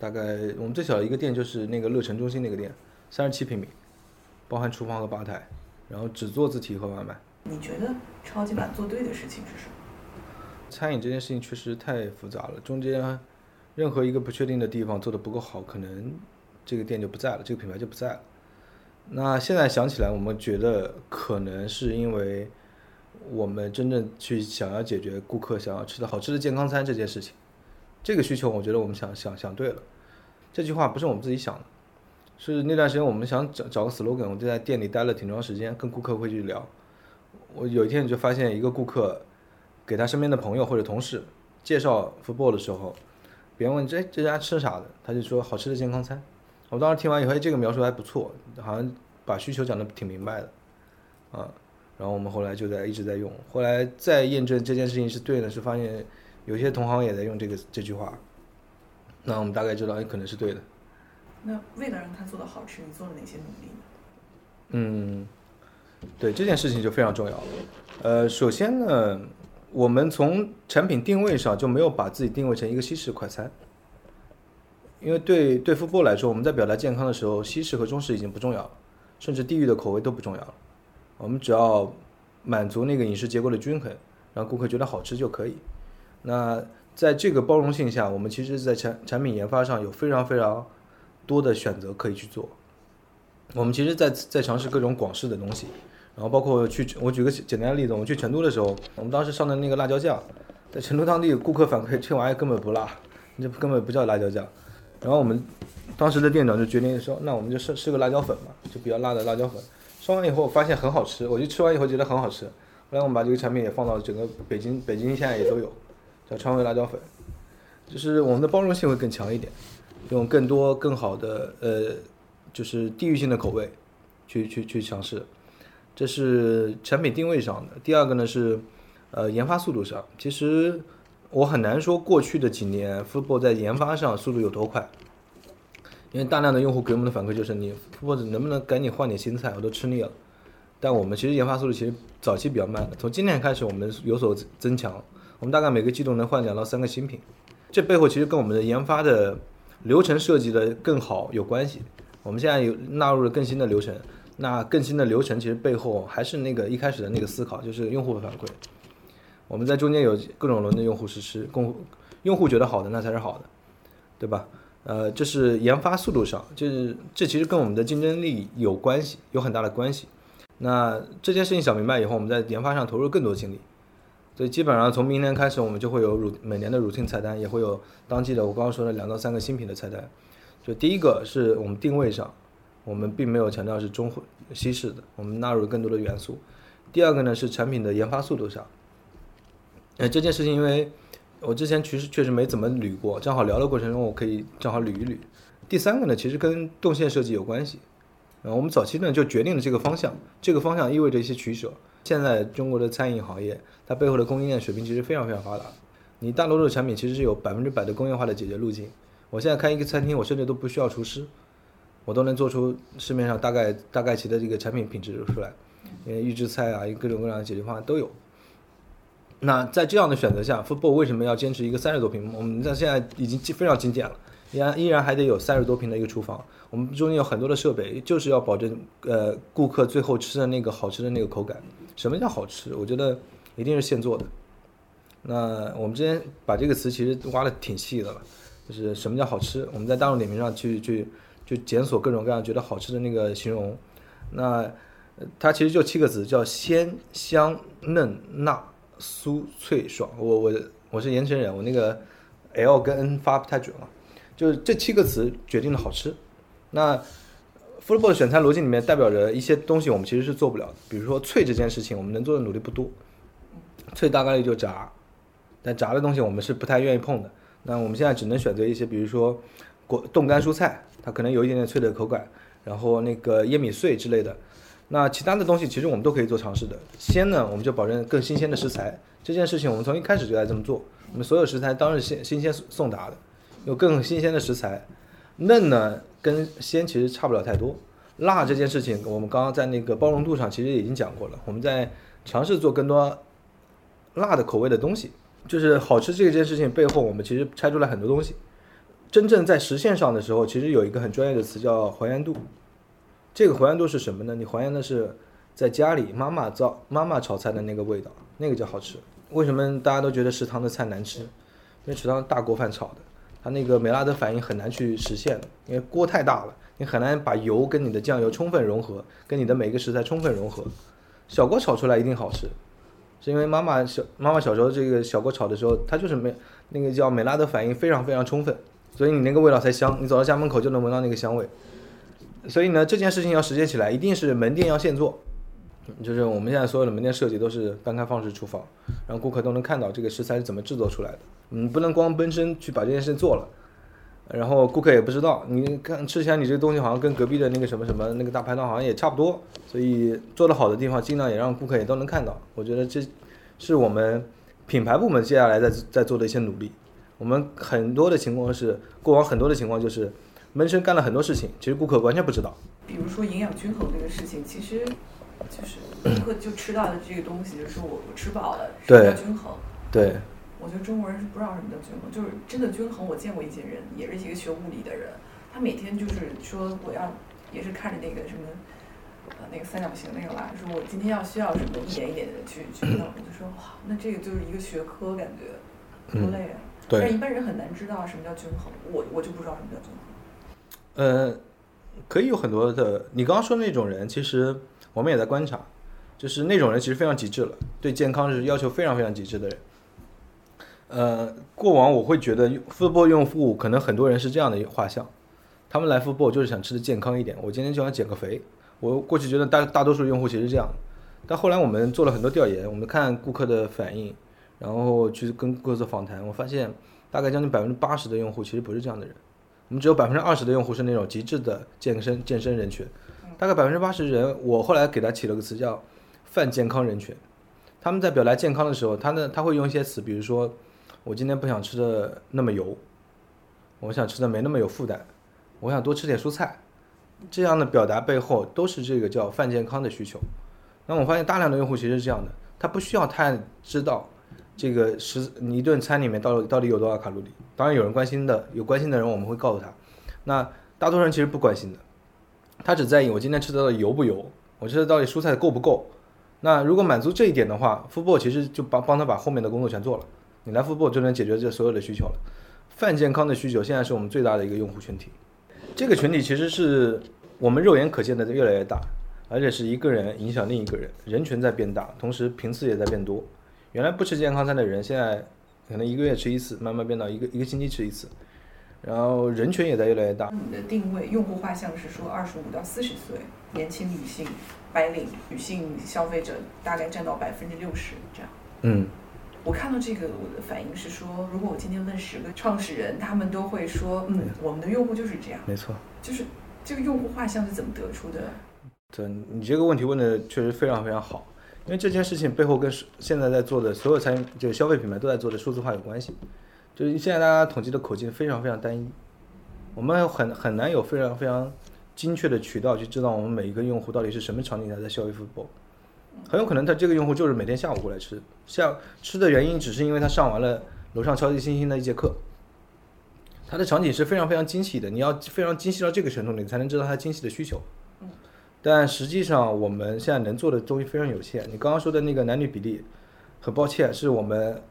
大概我们最小的一个店就是那个乐城中心那个店，三十七平米，包含厨房和吧台，然后只做自提和外卖。你觉得超级碗做对的事情是什么？餐饮这件事情确实太复杂了，中间任何一个不确定的地方做的不够好，可能这个店就不在了，这个品牌就不在了。那现在想起来，我们觉得可能是因为我们真正去想要解决顾客想要吃的好吃的健康餐这件事情，这个需求，我觉得我们想想想对了。这句话不是我们自己想的，是那段时间我们想找找个 slogan，我就在店里待了挺长时间，跟顾客会去聊。我有一天就发现一个顾客。给他身边的朋友或者同事介绍 football 的时候，别人问这这家吃啥的，他就说好吃的健康餐。我当时听完以后，哎，这个描述还不错，好像把需求讲的挺明白的，啊，然后我们后来就在一直在用，后来再验证这件事情是对的，是发现有些同行也在用这个这句话，那我们大概知道，哎，可能是对的。那为了让他做的好吃，你做了哪些努力呢？嗯，对这件事情就非常重要了。呃，首先呢。我们从产品定位上就没有把自己定位成一个西式快餐，因为对对富波来说，我们在表达健康的时候，西式和中式已经不重要了，甚至地域的口味都不重要了。我们只要满足那个饮食结构的均衡，让顾客觉得好吃就可以。那在这个包容性下，我们其实在产产品研发上有非常非常多的选择可以去做。我们其实，在在尝试各种广式的东西。然后包括去，我举个简单的例子，我们去成都的时候，我们当时上的那个辣椒酱，在成都当地顾客反馈，这玩意根本不辣，这根本不叫辣椒酱。然后我们当时的店长就决定说，那我们就试试个辣椒粉嘛，就比较辣的辣椒粉。烧完以后发现很好吃，我就吃完以后觉得很好吃。后来我们把这个产品也放到整个北京，北京现在也都有，叫川味辣椒粉。就是我们的包容性会更强一点，用更多更好的呃，就是地域性的口味去去去尝试。这是产品定位上的。第二个呢是，呃，研发速度上。其实我很难说过去的几年 Football 在研发上速度有多快，因为大量的用户给我们的反馈就是你福博能不能赶紧换点新菜，我都吃腻了。但我们其实研发速度其实早期比较慢的，从今年开始我们有所增强，我们大概每个季度能换两到三个新品。这背后其实跟我们的研发的流程设计的更好有关系。我们现在有纳入了更新的流程。那更新的流程其实背后还是那个一开始的那个思考，就是用户的反馈。我们在中间有各种轮的用户实施，供用户觉得好的那才是好的，对吧？呃，这是研发速度上，就是这其实跟我们的竞争力有关系，有很大的关系。那这件事情想明白以后，我们在研发上投入更多精力。所以基本上从明年开始，我们就会有乳每年的乳清菜单，也会有当季的我刚刚说的两到三个新品的菜单。就第一个是我们定位上。我们并没有强调是中西式的，我们纳入更多的元素。第二个呢是产品的研发速度上，呃这件事情因为我之前其实确实没怎么捋过，正好聊的过程中我可以正好捋一捋。第三个呢其实跟动线设计有关系，呃我们早期呢就决定了这个方向，这个方向意味着一些取舍。现在中国的餐饮行业它背后的供应链水平其实非常非常发达，你大多数产品其实是有百分之百的工业化的解决路径。我现在开一个餐厅，我甚至都不需要厨师。我都能做出市面上大概大概其的这个产品品质出来，因为预制菜啊，各种各样的解决方案都有。那在这样的选择下，Football 为什么要坚持一个三十多平？我们在现在已经非常精简了，依然依然还得有三十多平的一个厨房。我们中间有很多的设备，就是要保证呃顾客最后吃的那个好吃的那个口感。什么叫好吃？我觉得一定是现做的。那我们之前把这个词其实挖的挺细的了，就是什么叫好吃？我们在大众点评上去去。就检索各种各样觉得好吃的那个形容，那它其实就七个字，叫鲜香嫩辣酥脆爽。我我我是盐城人，我那个 L 跟 N 发不太准了，就是这七个词决定了好吃。那 f o o t b a l l 选餐逻辑里面代表着一些东西，我们其实是做不了的。比如说脆这件事情，我们能做的努力不多，脆大概率就炸，但炸的东西我们是不太愿意碰的。那我们现在只能选择一些，比如说。果冻干蔬菜，它可能有一点点脆的口感，然后那个椰米碎之类的。那其他的东西其实我们都可以做尝试的。鲜呢，我们就保证更新鲜的食材。这件事情我们从一开始就在这么做。我们所有食材当日新新鲜送达的，有更新鲜的食材。嫩呢，跟鲜其实差不了太多。辣这件事情，我们刚刚在那个包容度上其实已经讲过了。我们在尝试做更多辣的口味的东西，就是好吃这件事情背后，我们其实拆出来很多东西。真正在实现上的时候，其实有一个很专业的词叫还原度。这个还原度是什么呢？你还原的是在家里妈妈造妈妈炒菜的那个味道，那个叫好吃。为什么大家都觉得食堂的菜难吃？因为食堂大锅饭炒的，它那个美拉德反应很难去实现，因为锅太大了，你很难把油跟你的酱油充分融合，跟你的每个食材充分融合。小锅炒出来一定好吃，是因为妈妈小妈妈小时候这个小锅炒的时候，它就是美那个叫美拉德反应非常非常充分，所以你那个味道才香，你走到家门口就能闻到那个香味。所以呢，这件事情要实现起来，一定是门店要现做，就是我们现在所有的门店设计都是单开放式厨房，让顾客都能看到这个食材是怎么制作出来的。你，不能光奔身去把这件事做了，然后顾客也不知道。你看吃起来你这个东西好像跟隔壁的那个什么什么那个大排档好像也差不多，所以做的好的地方尽量也让顾客也都能看到。我觉得这是我们品牌部门接下来在在做的一些努力。我们很多的情况是，过往很多的情况就是。闷声干了很多事情，其实顾客完全不知道。比如说营养均衡这个事情，其实就是就吃到的这个东西，就是我我吃饱了，什么叫均衡？对。我觉得中国人是不知道什么叫均衡，就是真的均衡。我见过一些人，也是一个学物理的人，他每天就是说我要，也是看着那个什么，呃，那个三角形那个啦，说我今天要需要什么，一点一点的去去弄。我就说哇，那这个就是一个学科，感觉多累啊。对。但一般人很难知道什么叫均衡，我我就不知道什么叫均衡。呃，可以有很多的。你刚刚说的那种人，其实我们也在观察，就是那种人其实非常极致了，对健康是要求非常非常极致的人。呃，过往我会觉得富波用户可能很多人是这样的画像，他们来富波就是想吃的健康一点，我今天就想减个肥。我过去觉得大大多数用户其实是这样，但后来我们做了很多调研，我们看顾客的反应，然后去跟顾客做访谈，我发现大概将近百分之八十的用户其实不是这样的人。我们只有百分之二十的用户是那种极致的健身健身人群，大概百分之八十人，我后来给他起了个词叫“泛健康人群”。他们在表达健康的时候，他呢他会用一些词，比如说我今天不想吃的那么油，我想吃的没那么有负担，我想多吃点蔬菜，这样的表达背后都是这个叫泛健康的需求。那我发现大量的用户其实是这样的，他不需要太知道。这个食你一顿餐里面到底到底有多少卡路里？当然有人关心的，有关心的人我们会告诉他。那大多数人其实不关心的，他只在意我今天吃的油不油，我吃的到底蔬菜够不够。那如果满足这一点的话，富博其实就帮帮他把后面的工作全做了。你来富博就能解决这所有的需求了。泛健康的需求现在是我们最大的一个用户群体，这个群体其实是我们肉眼可见的越来越大，而且是一个人影响另一个人，人群在变大，同时频次也在变多。原来不吃健康餐的人，现在可能一个月吃一次，慢慢变到一个一个星期吃一次，然后人群也在越来越大。你的定位用户画像是说二十五到四十岁年轻女性、白领女性消费者，大概占到百分之六十这样。嗯，我看到这个，我的反应是说，如果我今天问十个创始人，他们都会说，嗯，我们的用户就是这样。没错。就是这个用户画像是怎么得出的？对，你这个问题问的确实非常非常好。因为这件事情背后跟现在在做的所有餐饮，就消费品牌都在做的数字化有关系。就是现在大家统计的口径非常非常单一，我们很很难有非常非常精确的渠道去知道我们每一个用户到底是什么场景下在消费 food，。很有可能他这个用户就是每天下午过来吃，下吃的原因只是因为他上完了楼上超级星星的一节课。他的场景是非常非常精细的，你要非常精细到这个程度，你才能知道他精细的需求。但实际上，我们现在能做的东西非常有限。你刚刚说的那个男女比例，很抱歉，是我们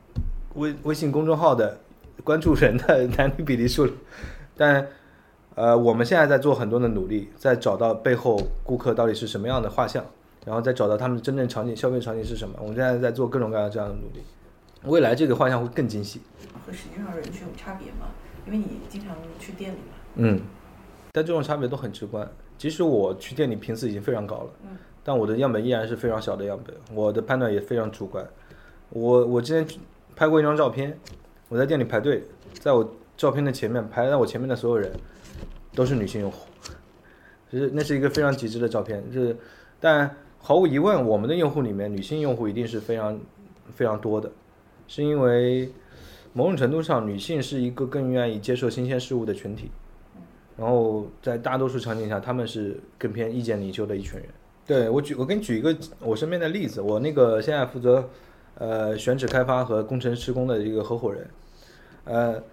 微微信公众号的关注人的 男女比例数。但，呃，我们现在在做很多的努力，在找到背后顾客到底是什么样的画像，然后再找到他们真正场景消费场景是什么。我们现在在做各种各样这样的努力，未来这个画像会更精细。和实际上人群有差别吗？因为你经常去店里嘛。嗯，但这种差别都很直观。即使我去店里频次已经非常高了，但我的样本依然是非常小的样本，我的判断也非常主观。我我之前拍过一张照片，我在店里排队，在我照片的前面排在我前面的所有人都是女性用户，就是那是一个非常极致的照片，就是但毫无疑问，我们的用户里面女性用户一定是非常非常多的，是因为某种程度上女性是一个更愿意接受新鲜事物的群体，然后在大多数场景下，他们是更偏意见领袖的一群人。对我举我给你举一个我身边的例子，我那个现在负责呃选址开发和工程施工的一个合伙人，呃，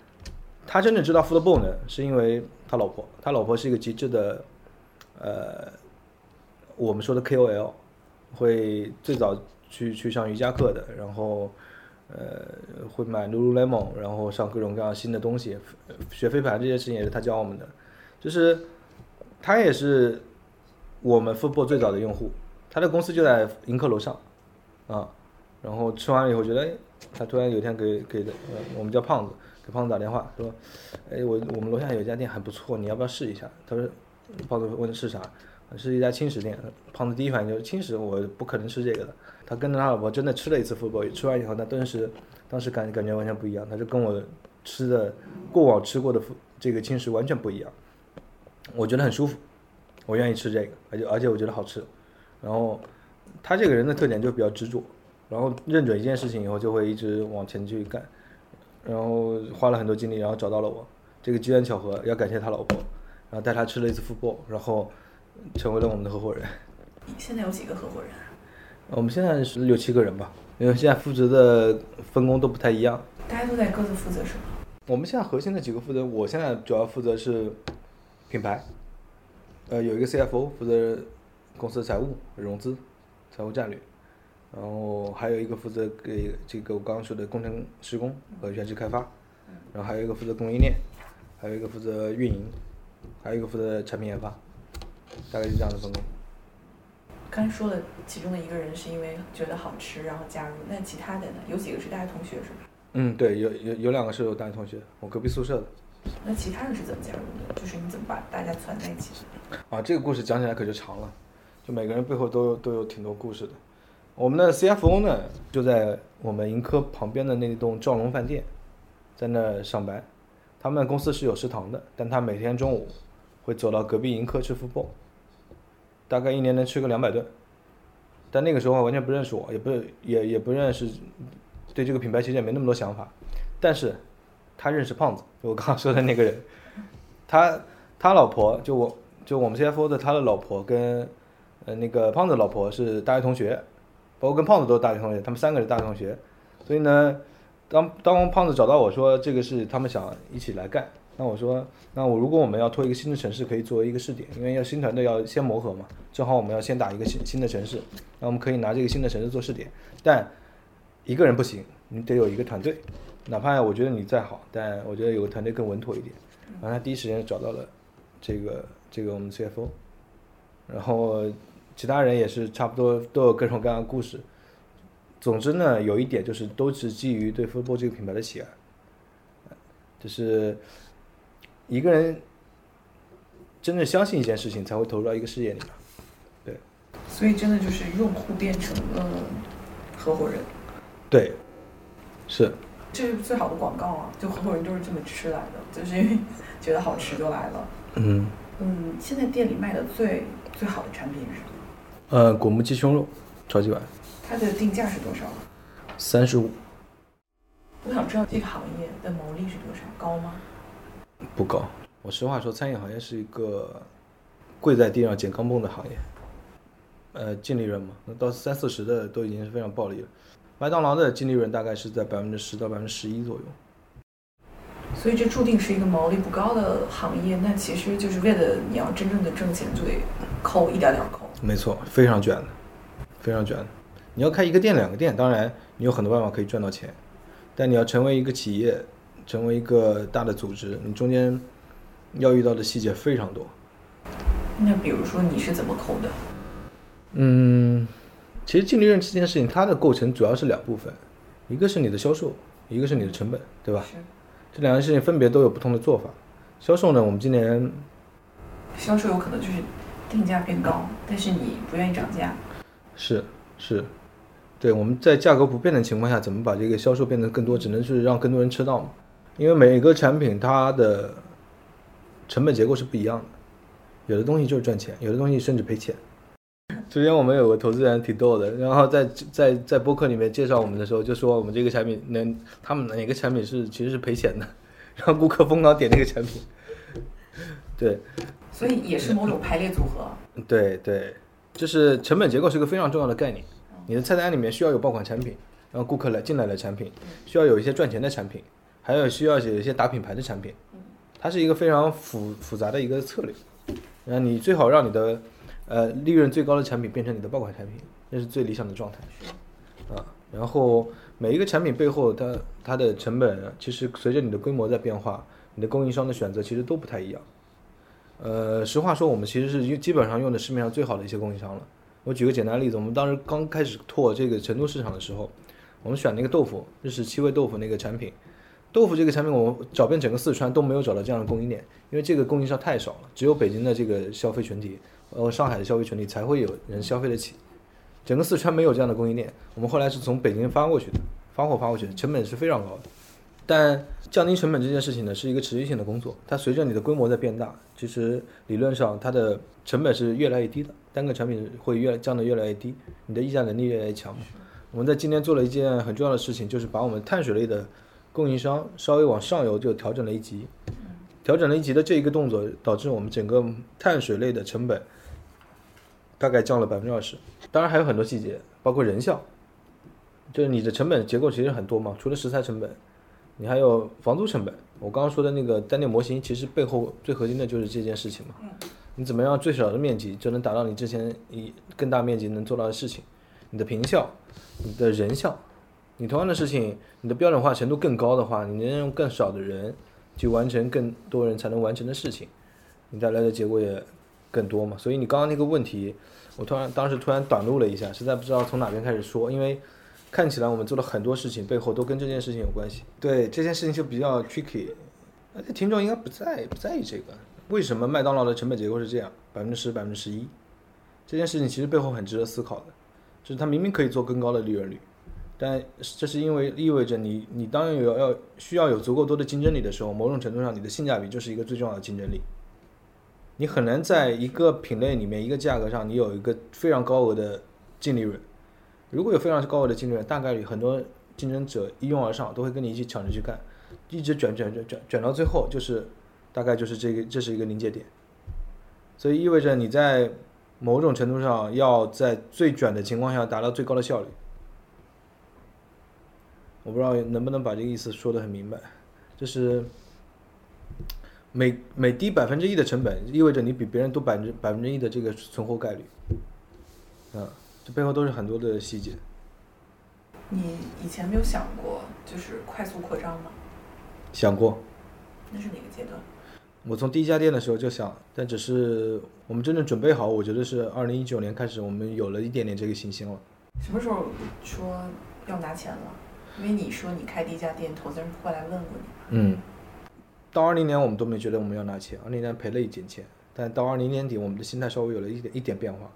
他真正知道 football 呢，是因为他老婆，他老婆是一个极致的呃我们说的 KOL，会最早去去上瑜伽课的，然后呃会买 Lululemon，然后上各种各样新的东西，学飞盘这些事情也是他教我们的，就是他也是。我们 football 最早的用户，他的公司就在盈科楼上，啊，然后吃完了以后觉得，哎，他突然有一天给给的，呃，我们叫胖子，给胖子打电话说，哎，我我们楼下有一家店还不错，你要不要试一下？他说，胖子问是啥？是一家轻食店。胖子第一反应就是轻食，我不可能吃这个的。他跟着他老婆真的吃了一次 football，吃完以后，他顿时当时感感觉完全不一样，他就跟我吃的过往吃过的这个轻食完全不一样，我觉得很舒服。我愿意吃这个，而且而且我觉得好吃。然后他这个人的特点就比较执着，然后认准一件事情以后就会一直往前去干，然后花了很多精力，然后找到了我。这个机缘巧合要感谢他老婆，然后带他吃了一次 football，然后成为了我们的合伙人。现在有几个合伙人？我们现在是六七个人吧，因为现在负责的分工都不太一样。大家都在各自负责什么？我们现在核心的几个负责，我现在主要负责是品牌。呃，有一个 CFO 负责公司的财务、融资、财务战略，然后还有一个负责给这个我刚刚说的工程施工和园区开发，然后还有一个负责供应链，还有一个负责运营，还有一个负责产品研发，大概是这样的分工。刚说的其中的一个人是因为觉得好吃然后加入，那其他的呢？有几个是大学同学是吧？嗯，对，有有有两个是我大学同学，我隔壁宿舍的。那其他人是怎么加入的？就是你怎么把大家攒在一起的？啊，这个故事讲起来可就长了，就每个人背后都都有挺多故事的。我们的 CFO 呢，就在我们盈科旁边的那栋兆龙饭店，在那上班。他们公司是有食堂的，但他每天中午会走到隔壁盈科吃 football，大概一年能吃个两百顿。但那个时候完全不认识我，也不也也不认识，对这个品牌其实也没那么多想法，但是。他认识胖子，就我刚刚说的那个人，他他老婆就我就我们 CFO 的他的老婆跟呃那个胖子老婆是大学同学，包括跟胖子都是大学同学，他们三个是大学同学，所以呢，当当胖子找到我说这个是他们想一起来干，那我说那我如果我们要拖一个新的城市，可以作为一个试点，因为要新团队要先磨合嘛，正好我们要先打一个新新的城市，那我们可以拿这个新的城市做试点，但一个人不行，你得有一个团队。哪怕我觉得你再好，但我觉得有个团队更稳妥一点。然后他第一时间找到了这个这个我们 CFO，然后其他人也是差不多都有各种各样的故事。总之呢，有一点就是都是基于对 football 这个品牌的喜爱，就是一个人真正相信一件事情，才会投入到一个事业里面。对。所以真的就是用户变成了合伙人。对，是。这是最好的广告啊！就很多人都是这么吃来的，就是因为觉得好吃就来了。嗯嗯，现在店里卖的最最好的产品是什么？呃，果木鸡胸肉，超级碗。它的定价是多少？三十五。我想知道这个行业的毛利是多少？高吗？不高。我实话说，餐饮行业是一个跪在地上捡钢镚的行业。呃，净利润嘛，那到三四十的都已经是非常暴利了。麦当劳的净利润大概是在百分之十到百分之十一左右，所以这注定是一个毛利不高的行业。那其实就是为了你要真正的挣钱，就得抠一点点抠。没错，非常卷的，非常卷的。你要开一个店、两个店，当然你有很多办法可以赚到钱，但你要成为一个企业，成为一个大的组织，你中间要遇到的细节非常多。那比如说你是怎么抠的？嗯。其实净利润这件事情，它的构成主要是两部分，一个是你的销售，一个是你的成本，对吧？这两件事情分别都有不同的做法。销售呢，我们今年销售有可能就是定价变高，但是你不愿意涨价。是是，对，我们在价格不变的情况下，怎么把这个销售变得更多，只能是让更多人吃到嘛。因为每个产品它的成本结构是不一样的，有的东西就是赚钱，有的东西甚至赔钱。之前我们有个投资人挺逗的，然后在在在播客里面介绍我们的时候，就说我们这个产品能，他们哪个产品是其实是赔钱的，然后顾客疯狂点那个产品。对，所以也是某种排列组合。对对，就是成本结构是个非常重要的概念。你的菜单里面需要有爆款产品，然后顾客来进来的产品，需要有一些赚钱的产品，还有需要有一些打品牌的产品。它是一个非常复复杂的一个策略。然后你最好让你的呃利润最高的产品变成你的爆款产品，那是最理想的状态。啊，然后每一个产品背后它它的成本其实随着你的规模在变化，你的供应商的选择其实都不太一样。呃，实话说，我们其实是基本上用的市面上最好的一些供应商了。我举个简单例子，我们当时刚开始拓这个成都市场的时候，我们选那个豆腐，日式七味豆腐那个产品。豆腐这个产品，我找遍整个四川都没有找到这样的供应链，因为这个供应商太少了，只有北京的这个消费群体，呃，上海的消费群体才会有人消费得起。整个四川没有这样的供应链，我们后来是从北京发过去的，发货发过去的，成本是非常高的。但降低成本这件事情呢，是一个持续性的工作，它随着你的规模在变大，其实理论上它的成本是越来越低的，单个产品会越降得越来越低，你的议价能力越来越强。我们在今年做了一件很重要的事情，就是把我们碳水类的。供应商稍微往上游就调整了一级，调整了一级的这一个动作，导致我们整个碳水类的成本大概降了百分之二十。当然还有很多细节，包括人效，就是你的成本结构其实很多嘛，除了食材成本，你还有房租成本。我刚刚说的那个单店模型，其实背后最核心的就是这件事情嘛。你怎么样最小的面积就能达到你之前以更大面积能做到的事情？你的平效，你的人效。你同样的事情，你的标准化程度更高的话，你能用更少的人去完成更多人才能完成的事情，你带来的结果也更多嘛。所以你刚刚那个问题，我突然当时突然短路了一下，实在不知道从哪边开始说，因为看起来我们做了很多事情，背后都跟这件事情有关系。对这件事情就比较 tricky，而且听众应该不在不在意这个，为什么麦当劳的成本结构是这样，百分之十百分之十一？这件事情其实背后很值得思考的，就是它明明可以做更高的利润率。但这是因为意味着你，你当有要需要有足够多的竞争力的时候，某种程度上你的性价比就是一个最重要的竞争力。你很难在一个品类里面一个价格上，你有一个非常高额的净利润。如果有非常高额的净利润，大概率很多竞争者一拥而上，都会跟你一起抢着去干，一直卷卷卷卷卷到最后，就是大概就是这个这是一个临界点。所以意味着你在某种程度上要在最卷的情况下达到最高的效率。我不知道能不能把这个意思说得很明白，就是每每低百分之一的成本，意味着你比别人多百分之百分之一的这个存活概率，嗯，这背后都是很多的细节。你以前没有想过就是快速扩张吗？想过。那是哪个阶段？我从第一家店的时候就想，但只是我们真正准备好，我觉得是二零一九年开始，我们有了一点点这个信心了。什么时候说要拿钱了？因为你说你开第一家店，投资人过来问过你。嗯，到二零年我们都没觉得我们要拿钱，二零年赔了一点钱，但到二零年底我们的心态稍微有了一点一点变化，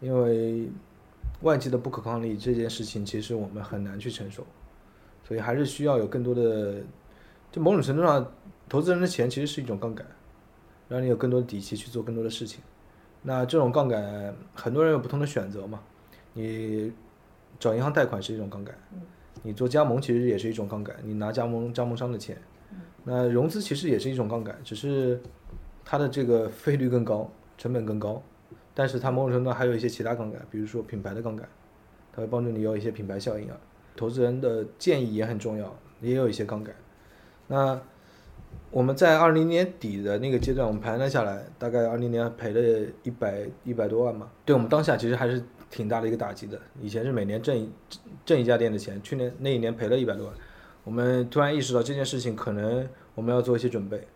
因为外界的不可抗力这件事情其实我们很难去承受，所以还是需要有更多的，就某种程度上，投资人的钱其实是一种杠杆，让你有更多的底气去做更多的事情。那这种杠杆很多人有不同的选择嘛，你找银行贷款是一种杠杆。你做加盟其实也是一种杠杆，你拿加盟加盟商的钱，那融资其实也是一种杠杆，只是它的这个费率更高，成本更高，但是它某种程度还有一些其他杠杆，比如说品牌的杠杆，它会帮助你有一些品牌效应啊。投资人的建议也很重要，也有一些杠杆。那我们在二零年底的那个阶段，我们盘了下来，大概二零年赔了一百一百多万嘛，对我们当下其实还是。挺大的一个打击的。以前是每年挣挣一家店的钱，去年那一年赔了一百多万。我们突然意识到这件事情，可能我们要做一些准备，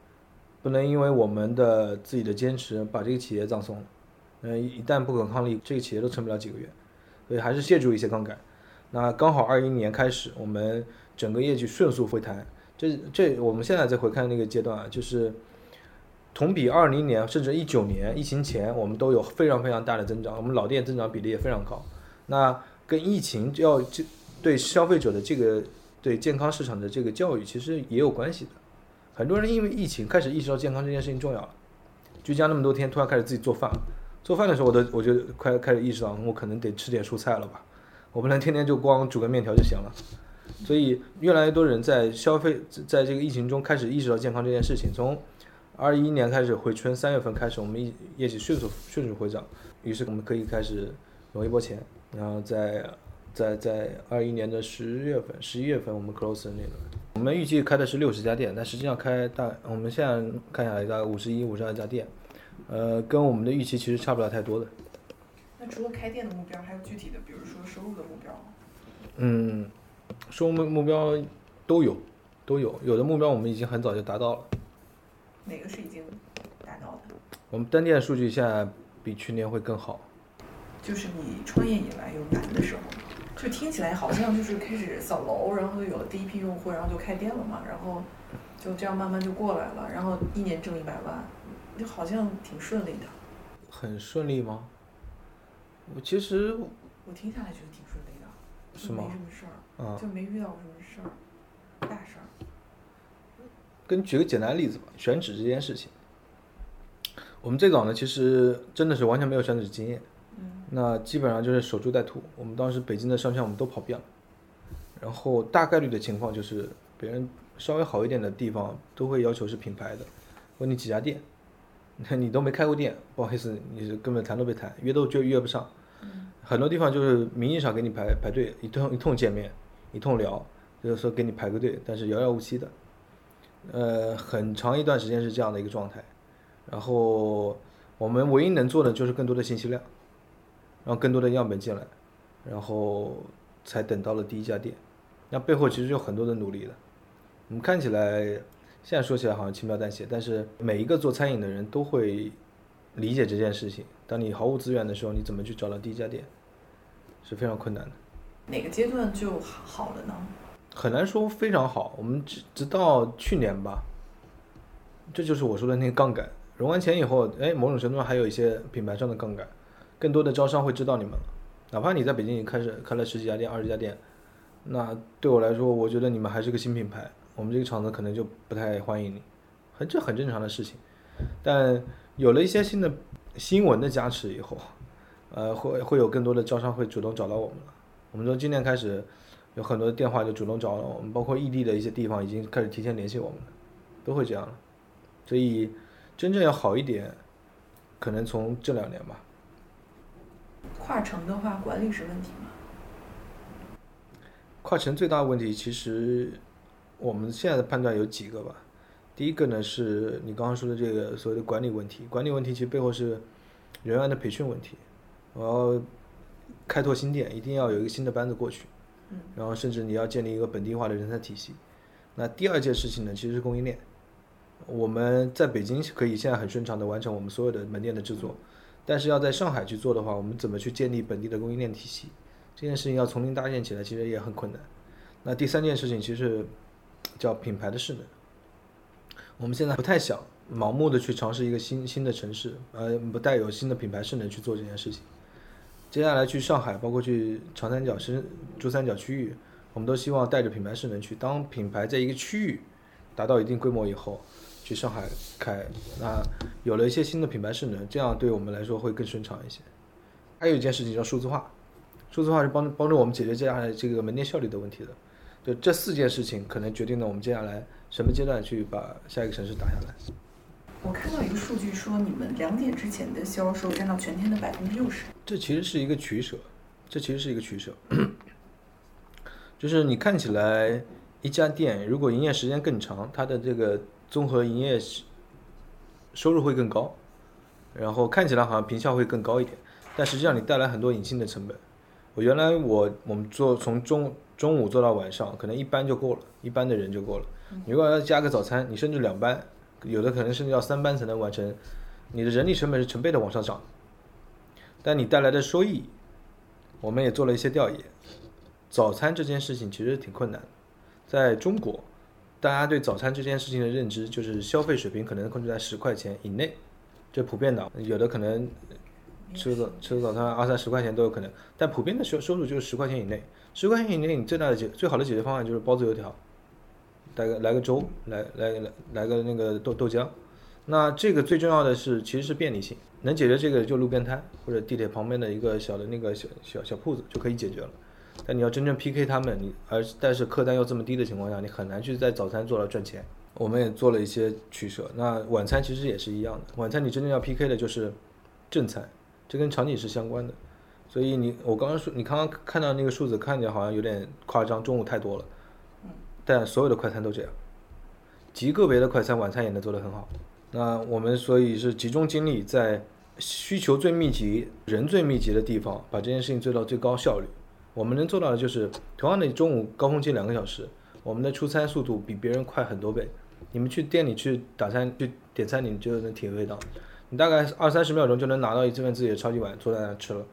不能因为我们的自己的坚持把这个企业葬送了。嗯，一旦不可抗力，这个企业都撑不了几个月。所以还是借助一些杠杆。那刚好二一年开始，我们整个业绩迅速回弹。这这我们现在再回看那个阶段啊，就是。同比二零年甚至一九年疫情前，我们都有非常非常大的增长，我们老店增长比例也非常高。那跟疫情要这对消费者的这个对健康市场的这个教育其实也有关系的。很多人因为疫情开始意识到健康这件事情重要了，居家那么多天，突然开始自己做饭。做饭的时候，我都我就快开始意识到，我可能得吃点蔬菜了吧，我不能天天就光煮个面条就行了。所以，越来越多人在消费，在这个疫情中开始意识到健康这件事情。从二一年开始回春，三月份开始，我们业业绩迅速迅速回涨，于是我们可以开始融一波钱，然后在在在二一年的十月份、十一月份，我们 close 那个，我们预计开的是六十家店，但实际上开大，我们现在看下来大概五十一、五十二家店。呃，跟我们的预期其实差不了太多的。那除了开店的目标，还有具体的，比如说收入的目标吗？嗯，收入目标都有，都有。有的目标我们已经很早就达到了。哪个是已经达到的？我们单店数据现在比去年会更好。就是你创业以来有难的时候，就听起来好像就是开始扫楼，然后有了第一批用户，然后就开店了嘛，然后就这样慢慢就过来了，然后一年挣一百万。就好像挺顺利的，很顺利吗？我其实我听下来觉得挺顺利的，是吗？没什么事儿，就没遇到什么事儿，大事儿。给你举个简单的例子吧，选址这件事情，我们最早呢，其实真的是完全没有选址经验，嗯，那基本上就是守株待兔。我们当时北京的商圈我们都跑遍了，然后大概率的情况就是别人稍微好一点的地方都会要求是品牌的，问你几家店。你都没开过店，不好意思，你是根本谈都没谈，约都就约不上。很多地方就是名义上给你排排队，一通一通见面，一通聊，就是说给你排个队，但是遥遥无期的。呃，很长一段时间是这样的一个状态。然后我们唯一能做的就是更多的信息量，让更多的样本进来，然后才等到了第一家店。那背后其实有很多的努力的。我们看起来。现在说起来好像轻描淡写，但是每一个做餐饮的人都会理解这件事情。当你毫无资源的时候，你怎么去找到第一家店，是非常困难的。哪个阶段就好了呢？很难说非常好。我们直直到去年吧，这就是我说的那个杠杆。融完钱以后，哎，某种程度上还有一些品牌上的杠杆，更多的招商会知道你们。哪怕你在北京已经开始开了十几家店、二十家店，那对我来说，我觉得你们还是个新品牌。我们这个厂子可能就不太欢迎你，很这很正常的事情。但有了一些新的新闻的加持以后，呃，会会有更多的招商会主动找到我们了。我们从今年开始，有很多电话就主动找了我们，包括异地的一些地方已经开始提前联系我们了，都会这样了。所以真正要好一点，可能从这两年吧。跨城的话，管理是问题吗？跨城最大的问题其实。我们现在的判断有几个吧，第一个呢是你刚刚说的这个所谓的管理问题，管理问题其实背后是人员的培训问题。我要开拓新店，一定要有一个新的班子过去，然后甚至你要建立一个本地化的人才体系。那第二件事情呢，其实是供应链。我们在北京可以现在很顺畅的完成我们所有的门店的制作，但是要在上海去做的话，我们怎么去建立本地的供应链体系？这件事情要从零搭建起来，其实也很困难。那第三件事情其实。叫品牌的势能，我们现在不太想盲目的去尝试一个新新的城市，呃，不带有新的品牌势能去做这件事情。接下来去上海，包括去长三角、深珠三角区域，我们都希望带着品牌势能去。当品牌在一个区域达到一定规模以后，去上海开，那有了一些新的品牌势能，这样对我们来说会更顺畅一些。还有一件事情叫数字化，数字化是帮帮助我们解决接下来这个门店效率的问题的。就这四件事情，可能决定了我们接下来什么阶段去把下一个城市打下来。我看到一个数据说，你们两点之前的销售占到全天的百分之六十。这其实是一个取舍，这其实是一个取舍。就是你看起来一家店如果营业时间更长，它的这个综合营业收入会更高，然后看起来好像平效会更高一点，但实际上你带来很多隐性的成本。我原来我我们做从中。中午做到晚上，可能一班就够了，一班的人就够了。你如果要加个早餐，你甚至两班，有的可能甚至要三班才能完成。你的人力成本是成倍的往上涨，但你带来的收益，我们也做了一些调研。早餐这件事情其实挺困难，在中国，大家对早餐这件事情的认知就是消费水平可能控制在十块钱以内，这普遍的，有的可能吃个吃个早餐二三十块钱都有可能，但普遍的收收入就是十块钱以内。十块钱以内，你最大的解最好的解决方案就是包子油条，来个来个粥，来来来来个那个豆豆浆。那这个最重要的是其实是便利性，能解决这个就路边摊或者地铁旁边的一个小的那个小小小铺子就可以解决了。但你要真正 PK 他们，你而但是客单又这么低的情况下，你很难去在早餐做到赚钱。我们也做了一些取舍。那晚餐其实也是一样的，晚餐你真正要 PK 的就是正餐，这跟场景是相关的。所以你我刚刚说，你刚刚看到那个数字，看起来好像有点夸张，中午太多了。但所有的快餐都这样，极个别的快餐晚餐也能做得很好。那我们所以是集中精力在需求最密集、人最密集的地方，把这件事情做到最高效率。我们能做到的就是，同样的中午高峰期两个小时，我们的出餐速度比别人快很多倍。你们去店里去打餐、去点餐，你就能体会到，你大概二三十秒钟就能拿到一份自己的超级碗，坐在那吃了。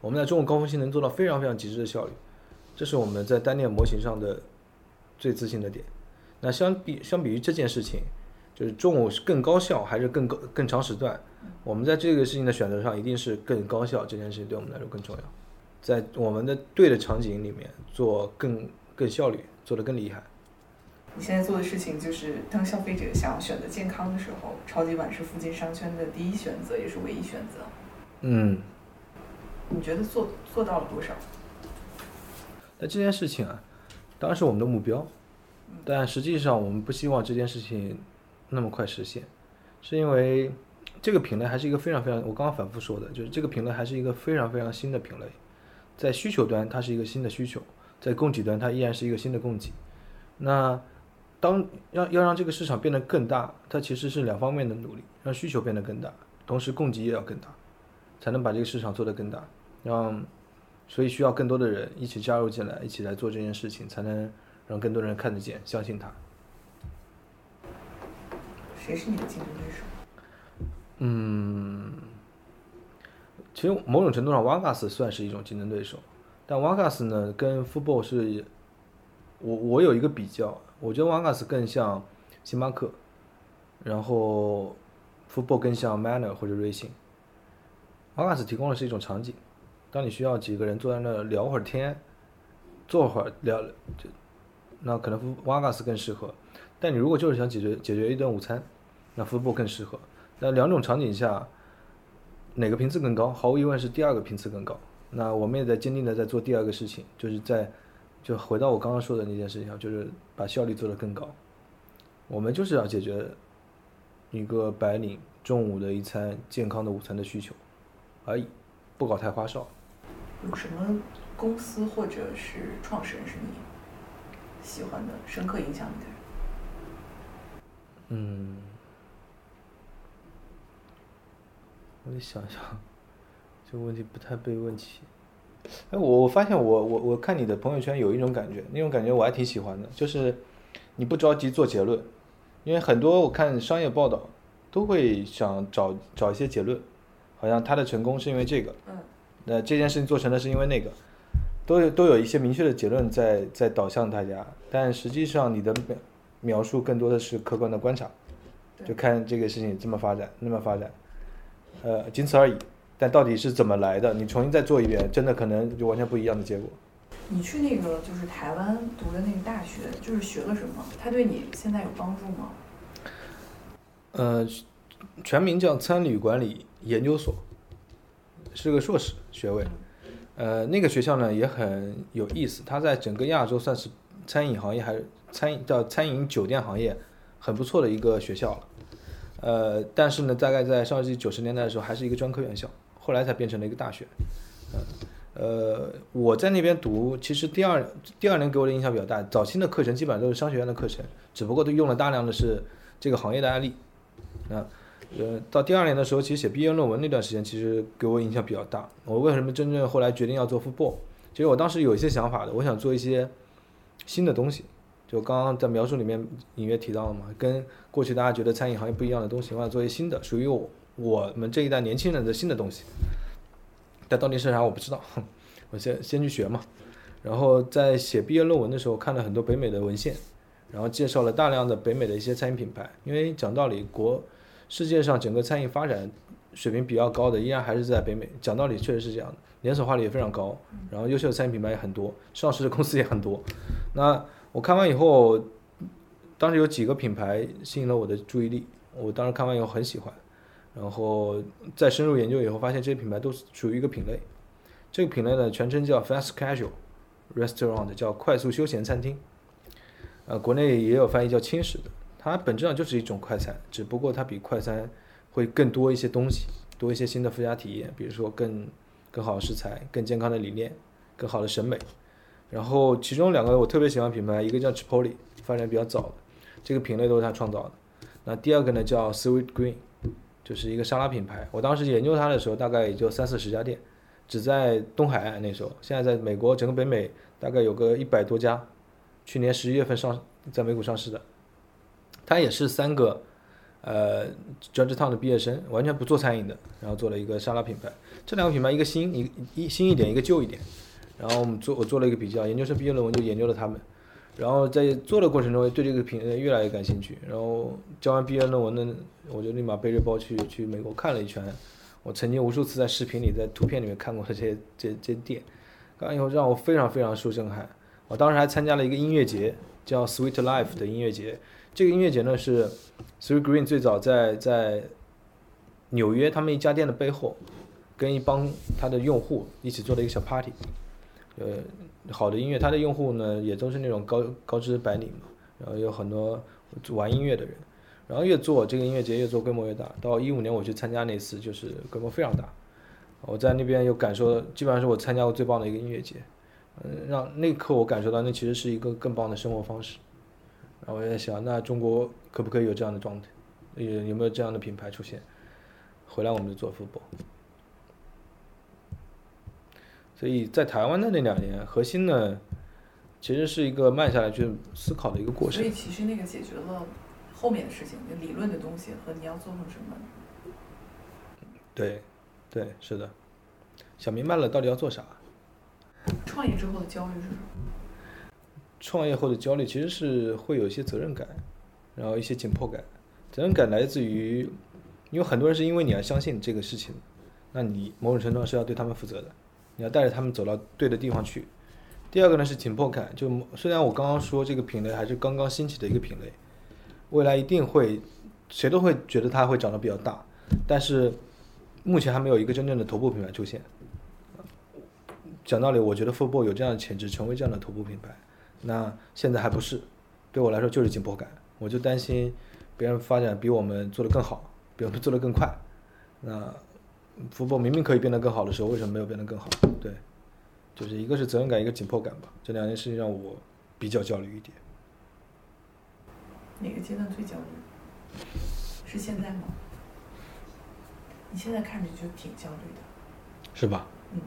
我们在中午高峰期能做到非常非常极致的效率，这是我们在单店模型上的最自信的点。那相比相比于这件事情，就是中午是更高效还是更高更长时段？我们在这个事情的选择上一定是更高效，这件事情对我们来说更重要。在我们的对的场景里面做更更效率，做得更厉害。你现在做的事情就是，当消费者想要选择健康的时候，超级碗是附近商圈的第一选择，也是唯一选择。嗯。你觉得做做到了多少？那这件事情啊，当然是我们的目标，但实际上我们不希望这件事情那么快实现，是因为这个品类还是一个非常非常，我刚刚反复说的，就是这个品类还是一个非常非常新的品类，在需求端它是一个新的需求，在供给端它依然是一个新的供给。那当要要让这个市场变得更大，它其实是两方面的努力，让需求变得更大，同时供给也要更大，才能把这个市场做得更大。让，所以需要更多的人一起加入进来，一起来做这件事情，才能让更多人看得见、相信它。谁是你的竞争对手？嗯，其实某种程度上，瓦嘎斯算是一种竞争对手，但瓦嘎斯呢，跟 Football 是，我我有一个比较，我觉得瓦嘎斯更像星巴克，然后 Football 更像 Manner 或者瑞幸。瓦嘎斯提供的是一种场景。当你需要几个人坐在那聊会儿天，坐会儿聊，就那可能 Wagas 更适合。但你如果就是想解决解决一顿午餐，那福布更适合。那两种场景下，哪个频次更高？毫无疑问是第二个频次更高。那我们也在坚定的在做第二个事情，就是在就回到我刚刚说的那件事情上，就是把效率做得更高。我们就是要解决一个白领中午的一餐健康的午餐的需求而已，不搞太花哨。有什么公司或者是创始人是你喜欢的、深刻影响你的人？嗯，我得想想，这个问题不太被问起。哎，我我发现我我我看你的朋友圈有一种感觉，那种感觉我还挺喜欢的，就是你不着急做结论，因为很多我看商业报道都会想找找一些结论，好像他的成功是因为这个。嗯。那这件事情做成的是因为那个，都有都有一些明确的结论在在导向大家，但实际上你的描述更多的是客观的观察，就看这个事情这么发展那么发展，呃，仅此而已。但到底是怎么来的？你重新再做一遍，真的可能就完全不一样的结果。你去那个就是台湾读的那个大学，就是学了什么？它对你现在有帮助吗？呃，全名叫餐旅管理研究所。是个硕士学位，呃，那个学校呢也很有意思，它在整个亚洲算是餐饮行业还是餐饮叫餐饮酒店行业很不错的一个学校了，呃，但是呢，大概在上世纪九十年代的时候还是一个专科院校，后来才变成了一个大学，呃，我在那边读，其实第二第二年给我的印象比较大，早期的课程基本上都是商学院的课程，只不过都用了大量的是这个行业的案例，啊。呃，到第二年的时候，其实写毕业论文那段时间，其实给我影响比较大。我为什么真正后来决定要做 football？其实我当时有一些想法的，我想做一些新的东西。就刚刚在描述里面隐约提到了嘛，跟过去大家觉得餐饮行业不一样的东西，我想做一些新的，属于我我们这一代年轻人的新的东西。但到底是啥，我不知道。我先先去学嘛。然后在写毕业论文的时候，看了很多北美的文献，然后介绍了大量的北美的一些餐饮品牌。因为讲道理，国世界上整个餐饮发展水平比较高的，依然还是在北美。讲道理，确实是这样的，连锁化率也非常高，然后优秀的餐饮品牌也很多，上市的公司也很多。那我看完以后，当时有几个品牌吸引了我的注意力，我当时看完以后很喜欢，然后再深入研究以后，发现这些品牌都是属于一个品类。这个品类呢，全称叫 Fast Casual Restaurant，叫快速休闲餐厅。呃，国内也有翻译叫轻食的，它本质上就是一种快餐，只不过它比快餐会更多一些东西，多一些新的附加体验，比如说更更好的食材、更健康的理念、更好的审美。然后其中两个我特别喜欢品牌，一个叫 Chipotle，发展比较早的，这个品类都是他创造的。那第二个呢叫 Sweet Green，就是一个沙拉品牌。我当时研究它的时候，大概也就三四十家店。只在东海岸那时候，现在在美国整个北美大概有个一百多家，去年十一月份上在美股上市的，他也是三个，呃，Georgetown 的毕业生，完全不做餐饮的，然后做了一个沙拉品牌。这两个品牌一个新一一新一点，一个旧一点。然后我们做我做了一个比较，研究生毕业论文就研究了他们，然后在做的过程中对这个品类越来越感兴趣。然后交完毕业论文呢，我就立马背着包去去美国看了一圈。我曾经无数次在视频里、在图片里面看过的这些、这这店，看完以后让我非常非常受震撼。我当时还参加了一个音乐节，叫 Sweet Life 的音乐节。这个音乐节呢是 Sweet Green 最早在在纽约他们一家店的背后，跟一帮他的用户一起做了一个小 party。呃，好的音乐，它的用户呢也都是那种高高知白领嘛，然后有很多玩音乐的人。然后越做这个音乐节越做规模越大，到一五年我去参加那次就是规模非常大，我在那边有感受，基本上是我参加过最棒的一个音乐节，嗯，让那一刻我感受到那其实是一个更棒的生活方式，然后我在想，那中国可不可以有这样的状态，有有没有这样的品牌出现？回来我们就做 football，所以在台湾的那两年，核心呢，其实是一个慢下来去思考的一个过程。所以其实那个解决了。后面的事情，理论的东西和你要做成什么？对，对，是的，想明白了到底要做啥。创业之后的焦虑是什么？创业后的焦虑其实是会有一些责任感，然后一些紧迫感。责任感来自于，因为很多人是因为你要相信这个事情，那你某种程度上是要对他们负责的，你要带着他们走到对的地方去。第二个呢是紧迫感，就虽然我刚刚说这个品类还是刚刚兴起的一个品类。未来一定会，谁都会觉得它会长得比较大，但是目前还没有一个真正的头部品牌出现。讲道理，我觉得 fboy 有这样的潜质，成为这样的头部品牌。那现在还不是，对我来说就是紧迫感。我就担心别人发展比我们做得更好，比我们做得更快。那 Football 明明可以变得更好的时候，为什么没有变得更好？对，就是一个是责任感，一个紧迫感吧。这两件事情让我比较焦虑一点。哪个阶段最焦虑？是现在吗？你现在看着就挺焦虑的，是吧？嗯。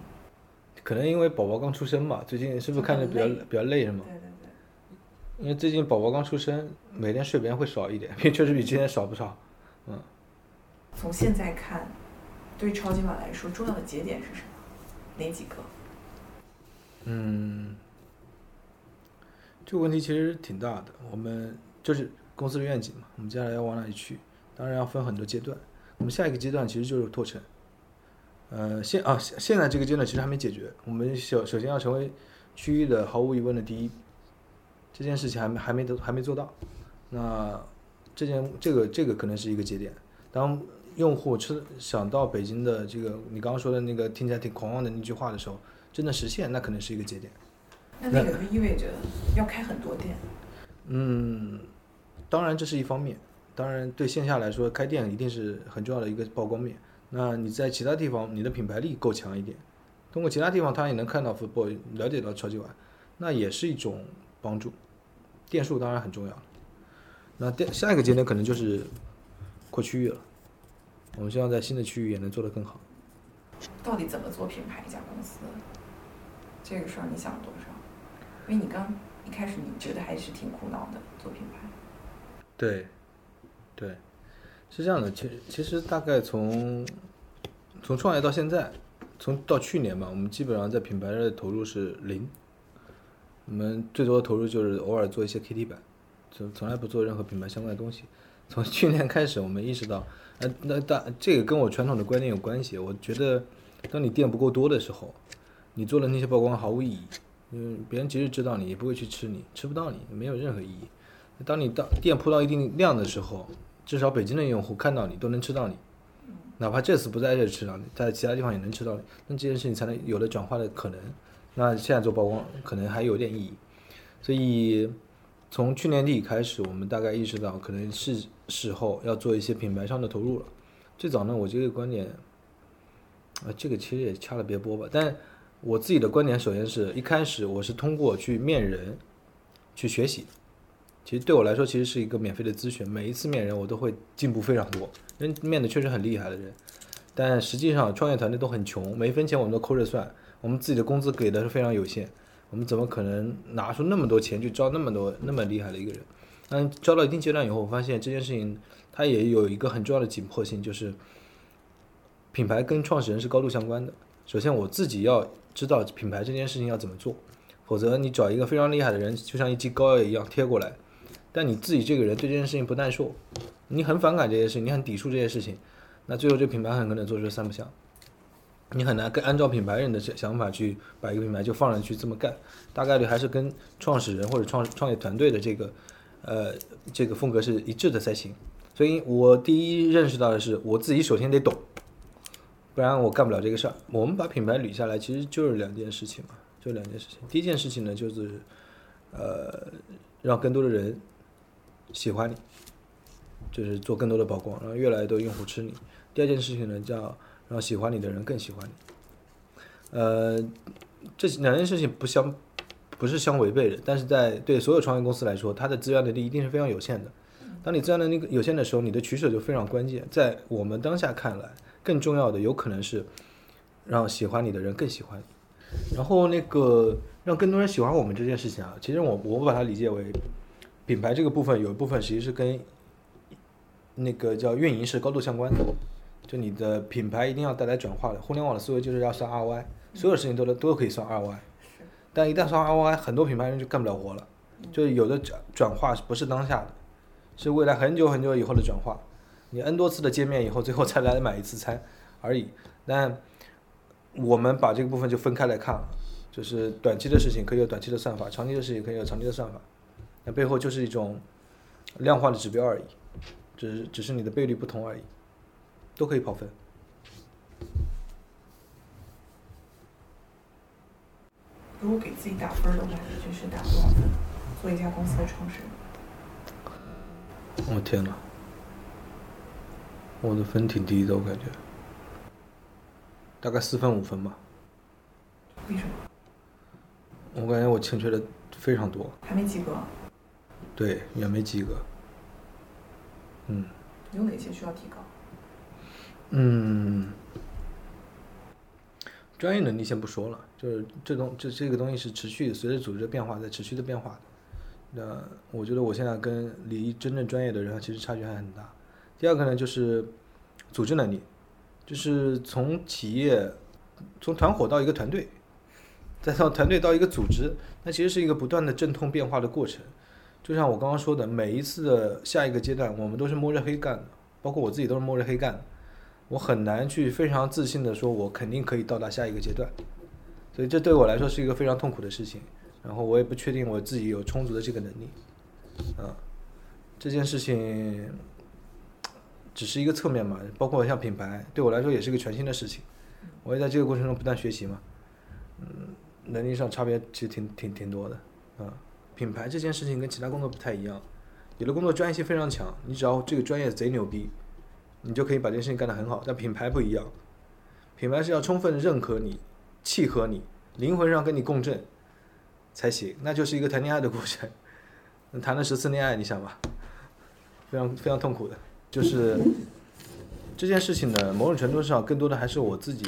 可能因为宝宝刚出生嘛，最近是不是看着比较比较累是吗？对对对。因为最近宝宝刚出生，每天睡眠会少一点，确实比之前少不少。嗯。从现在看，对超级碗来说，重要的节点是什么？哪几个？嗯，这个问题其实挺大的，我们就是。公司的愿景嘛，我们接下来要往哪里去？当然要分很多阶段。我们下一个阶段其实就是拓城。呃，现啊现现在这个阶段其实还没解决。我们首首先要成为区域的毫无疑问的第一，这件事情还没还没得还没做到。那这件这个这个可能是一个节点。当用户吃想到北京的这个你刚刚说的那个听起来挺狂妄的那句话的时候，真的实现，那可能是一个节点。那那个就意味着要开很多店。嗯。当然，这是一方面。当然，对线下来说，开店一定是很重要的一个曝光面。那你在其他地方，你的品牌力够强一点，通过其他地方，他也能看到 football，了解到超级碗，那也是一种帮助。店数当然很重要。那店下一个节点可能就是扩区域了。我们希望在新的区域也能做得更好。到底怎么做品牌？一家公司这个事儿你想了多少？因为你刚一开始你觉得还是挺苦恼的，做品牌。对，对，是这样的。其实其实大概从从创业到现在，从到去年吧，我们基本上在品牌的投入是零。我们最多的投入就是偶尔做一些 KT 版，从从来不做任何品牌相关的东西。从 去年开始，我们意识到，呃，那大这个跟我传统的观念有关系。我觉得，当你店不够多的时候，你做的那些曝光毫无意义，嗯，别人即使知道你，也不会去吃你，吃不到你，没有任何意义。当你到店铺到一定量的时候，至少北京的用户看到你都能吃到你，哪怕这次不在这吃到你，在其他地方也能吃到你，那这件事情才能有了转化的可能。那现在做曝光可能还有点意义，所以从去年底开始，我们大概意识到可能是时候要做一些品牌上的投入了。最早呢，我这个观点，啊，这个其实也掐了别播吧。但我自己的观点，首先是一开始我是通过去面人去学习，其实对我来说其实是一个免费的咨询。每一次面人我都会进步非常多，因为面的确实很厉害的人，但实际上创业团队都很穷，每一分钱我们都抠着算。我们自己的工资给的是非常有限，我们怎么可能拿出那么多钱去招那么多那么厉害的一个人？但招到一定阶段以后，我发现这件事情它也有一个很重要的紧迫性，就是品牌跟创始人是高度相关的。首先我自己要知道品牌这件事情要怎么做，否则你找一个非常厉害的人，就像一剂膏药一样贴过来，但你自己这个人对这件事情不耐受，你很反感这件事情，你很抵触这件事情，那最后这品牌很可能做出三不像。你很难跟按照品牌人的想法去把一个品牌就放上去这么干，大概率还是跟创始人或者创创业团队的这个，呃，这个风格是一致的才行。所以我第一认识到的是，我自己首先得懂，不然我干不了这个事儿。我们把品牌捋下来，其实就是两件事情嘛，就两件事情。第一件事情呢，就是，呃，让更多的人喜欢你，就是做更多的曝光，让越来越多用户吃你。第二件事情呢，叫。让喜欢你的人更喜欢你，呃，这两件事情不相不是相违背的，但是在对所有创业公司来说，它的资源能力一定是非常有限的。当你资源能力有限的时候，你的取舍就非常关键。在我们当下看来，更重要的有可能是让喜欢你的人更喜欢你，然后那个让更多人喜欢我们这件事情啊，其实我我把它理解为品牌这个部分有一部分其实是跟那个叫运营是高度相关的。就你的品牌一定要带来转化的，互联网的思维就是要算 ROI，所有事情都能都可以算 ROI，但一旦上 ROI，很多品牌人就干不了活了。就是有的转转化不是当下的，是未来很久很久以后的转化。你 N 多次的见面以后，最后才来买一次餐而已。但我们把这个部分就分开来看，就是短期的事情可以有短期的算法，长期的事情可以有长期的算法。那背后就是一种量化的指标而已，只是只是你的倍率不同而已。都可以跑分。如果给自己打分的话，你就是打多少分？做一家公司的创始人。我天呐，我的分挺低的，我感觉，大概四分五分吧。为什么？我感觉我欠缺的非常多。还没及格。对，也没及格。嗯。有哪些需要提高？嗯，专业能力先不说了，就是这东这这个东西是持续随着组织的变化在持续的变化的。那我觉得我现在跟离真正专业的人其实差距还很大。第二个呢，就是组织能力，就是从企业从团伙到一个团队，再到团队到一个组织，那其实是一个不断的阵痛变化的过程。就像我刚刚说的，每一次的下一个阶段，我们都是摸着黑干的，包括我自己都是摸着黑干的。我很难去非常自信的说，我肯定可以到达下一个阶段，所以这对我来说是一个非常痛苦的事情。然后我也不确定我自己有充足的这个能力，啊，这件事情只是一个侧面嘛，包括像品牌，对我来说也是个全新的事情。我也在这个过程中不断学习嘛，嗯，能力上差别其实挺挺挺多的，啊，品牌这件事情跟其他工作不太一样，有的工作专业性非常强，你只要这个专业贼牛逼。你就可以把这件事情干得很好，但品牌不一样，品牌是要充分认可你、契合你、灵魂上跟你共振才行，那就是一个谈恋爱的过程。谈了十次恋爱，你想吧，非常非常痛苦的。就是这件事情呢，某种程度上更多的还是我自己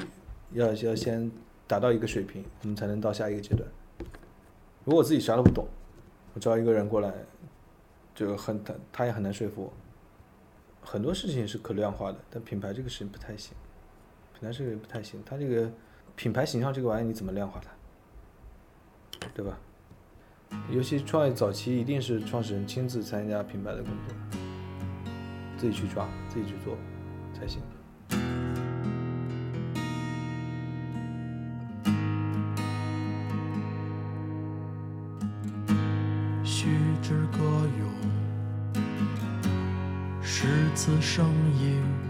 要要先达到一个水平，我们才能到下一个阶段。如果我自己啥都不懂，我招一个人过来，就很他他也很难说服我。很多事情是可量化的，但品牌这个事情不太行，品牌这个不太行。它这个品牌形象这个玩意你怎么量化它？对吧？尤其创业早期，一定是创始人亲自参加品牌的工作，自己去抓，自己去做才行。须知歌咏，诗词声音。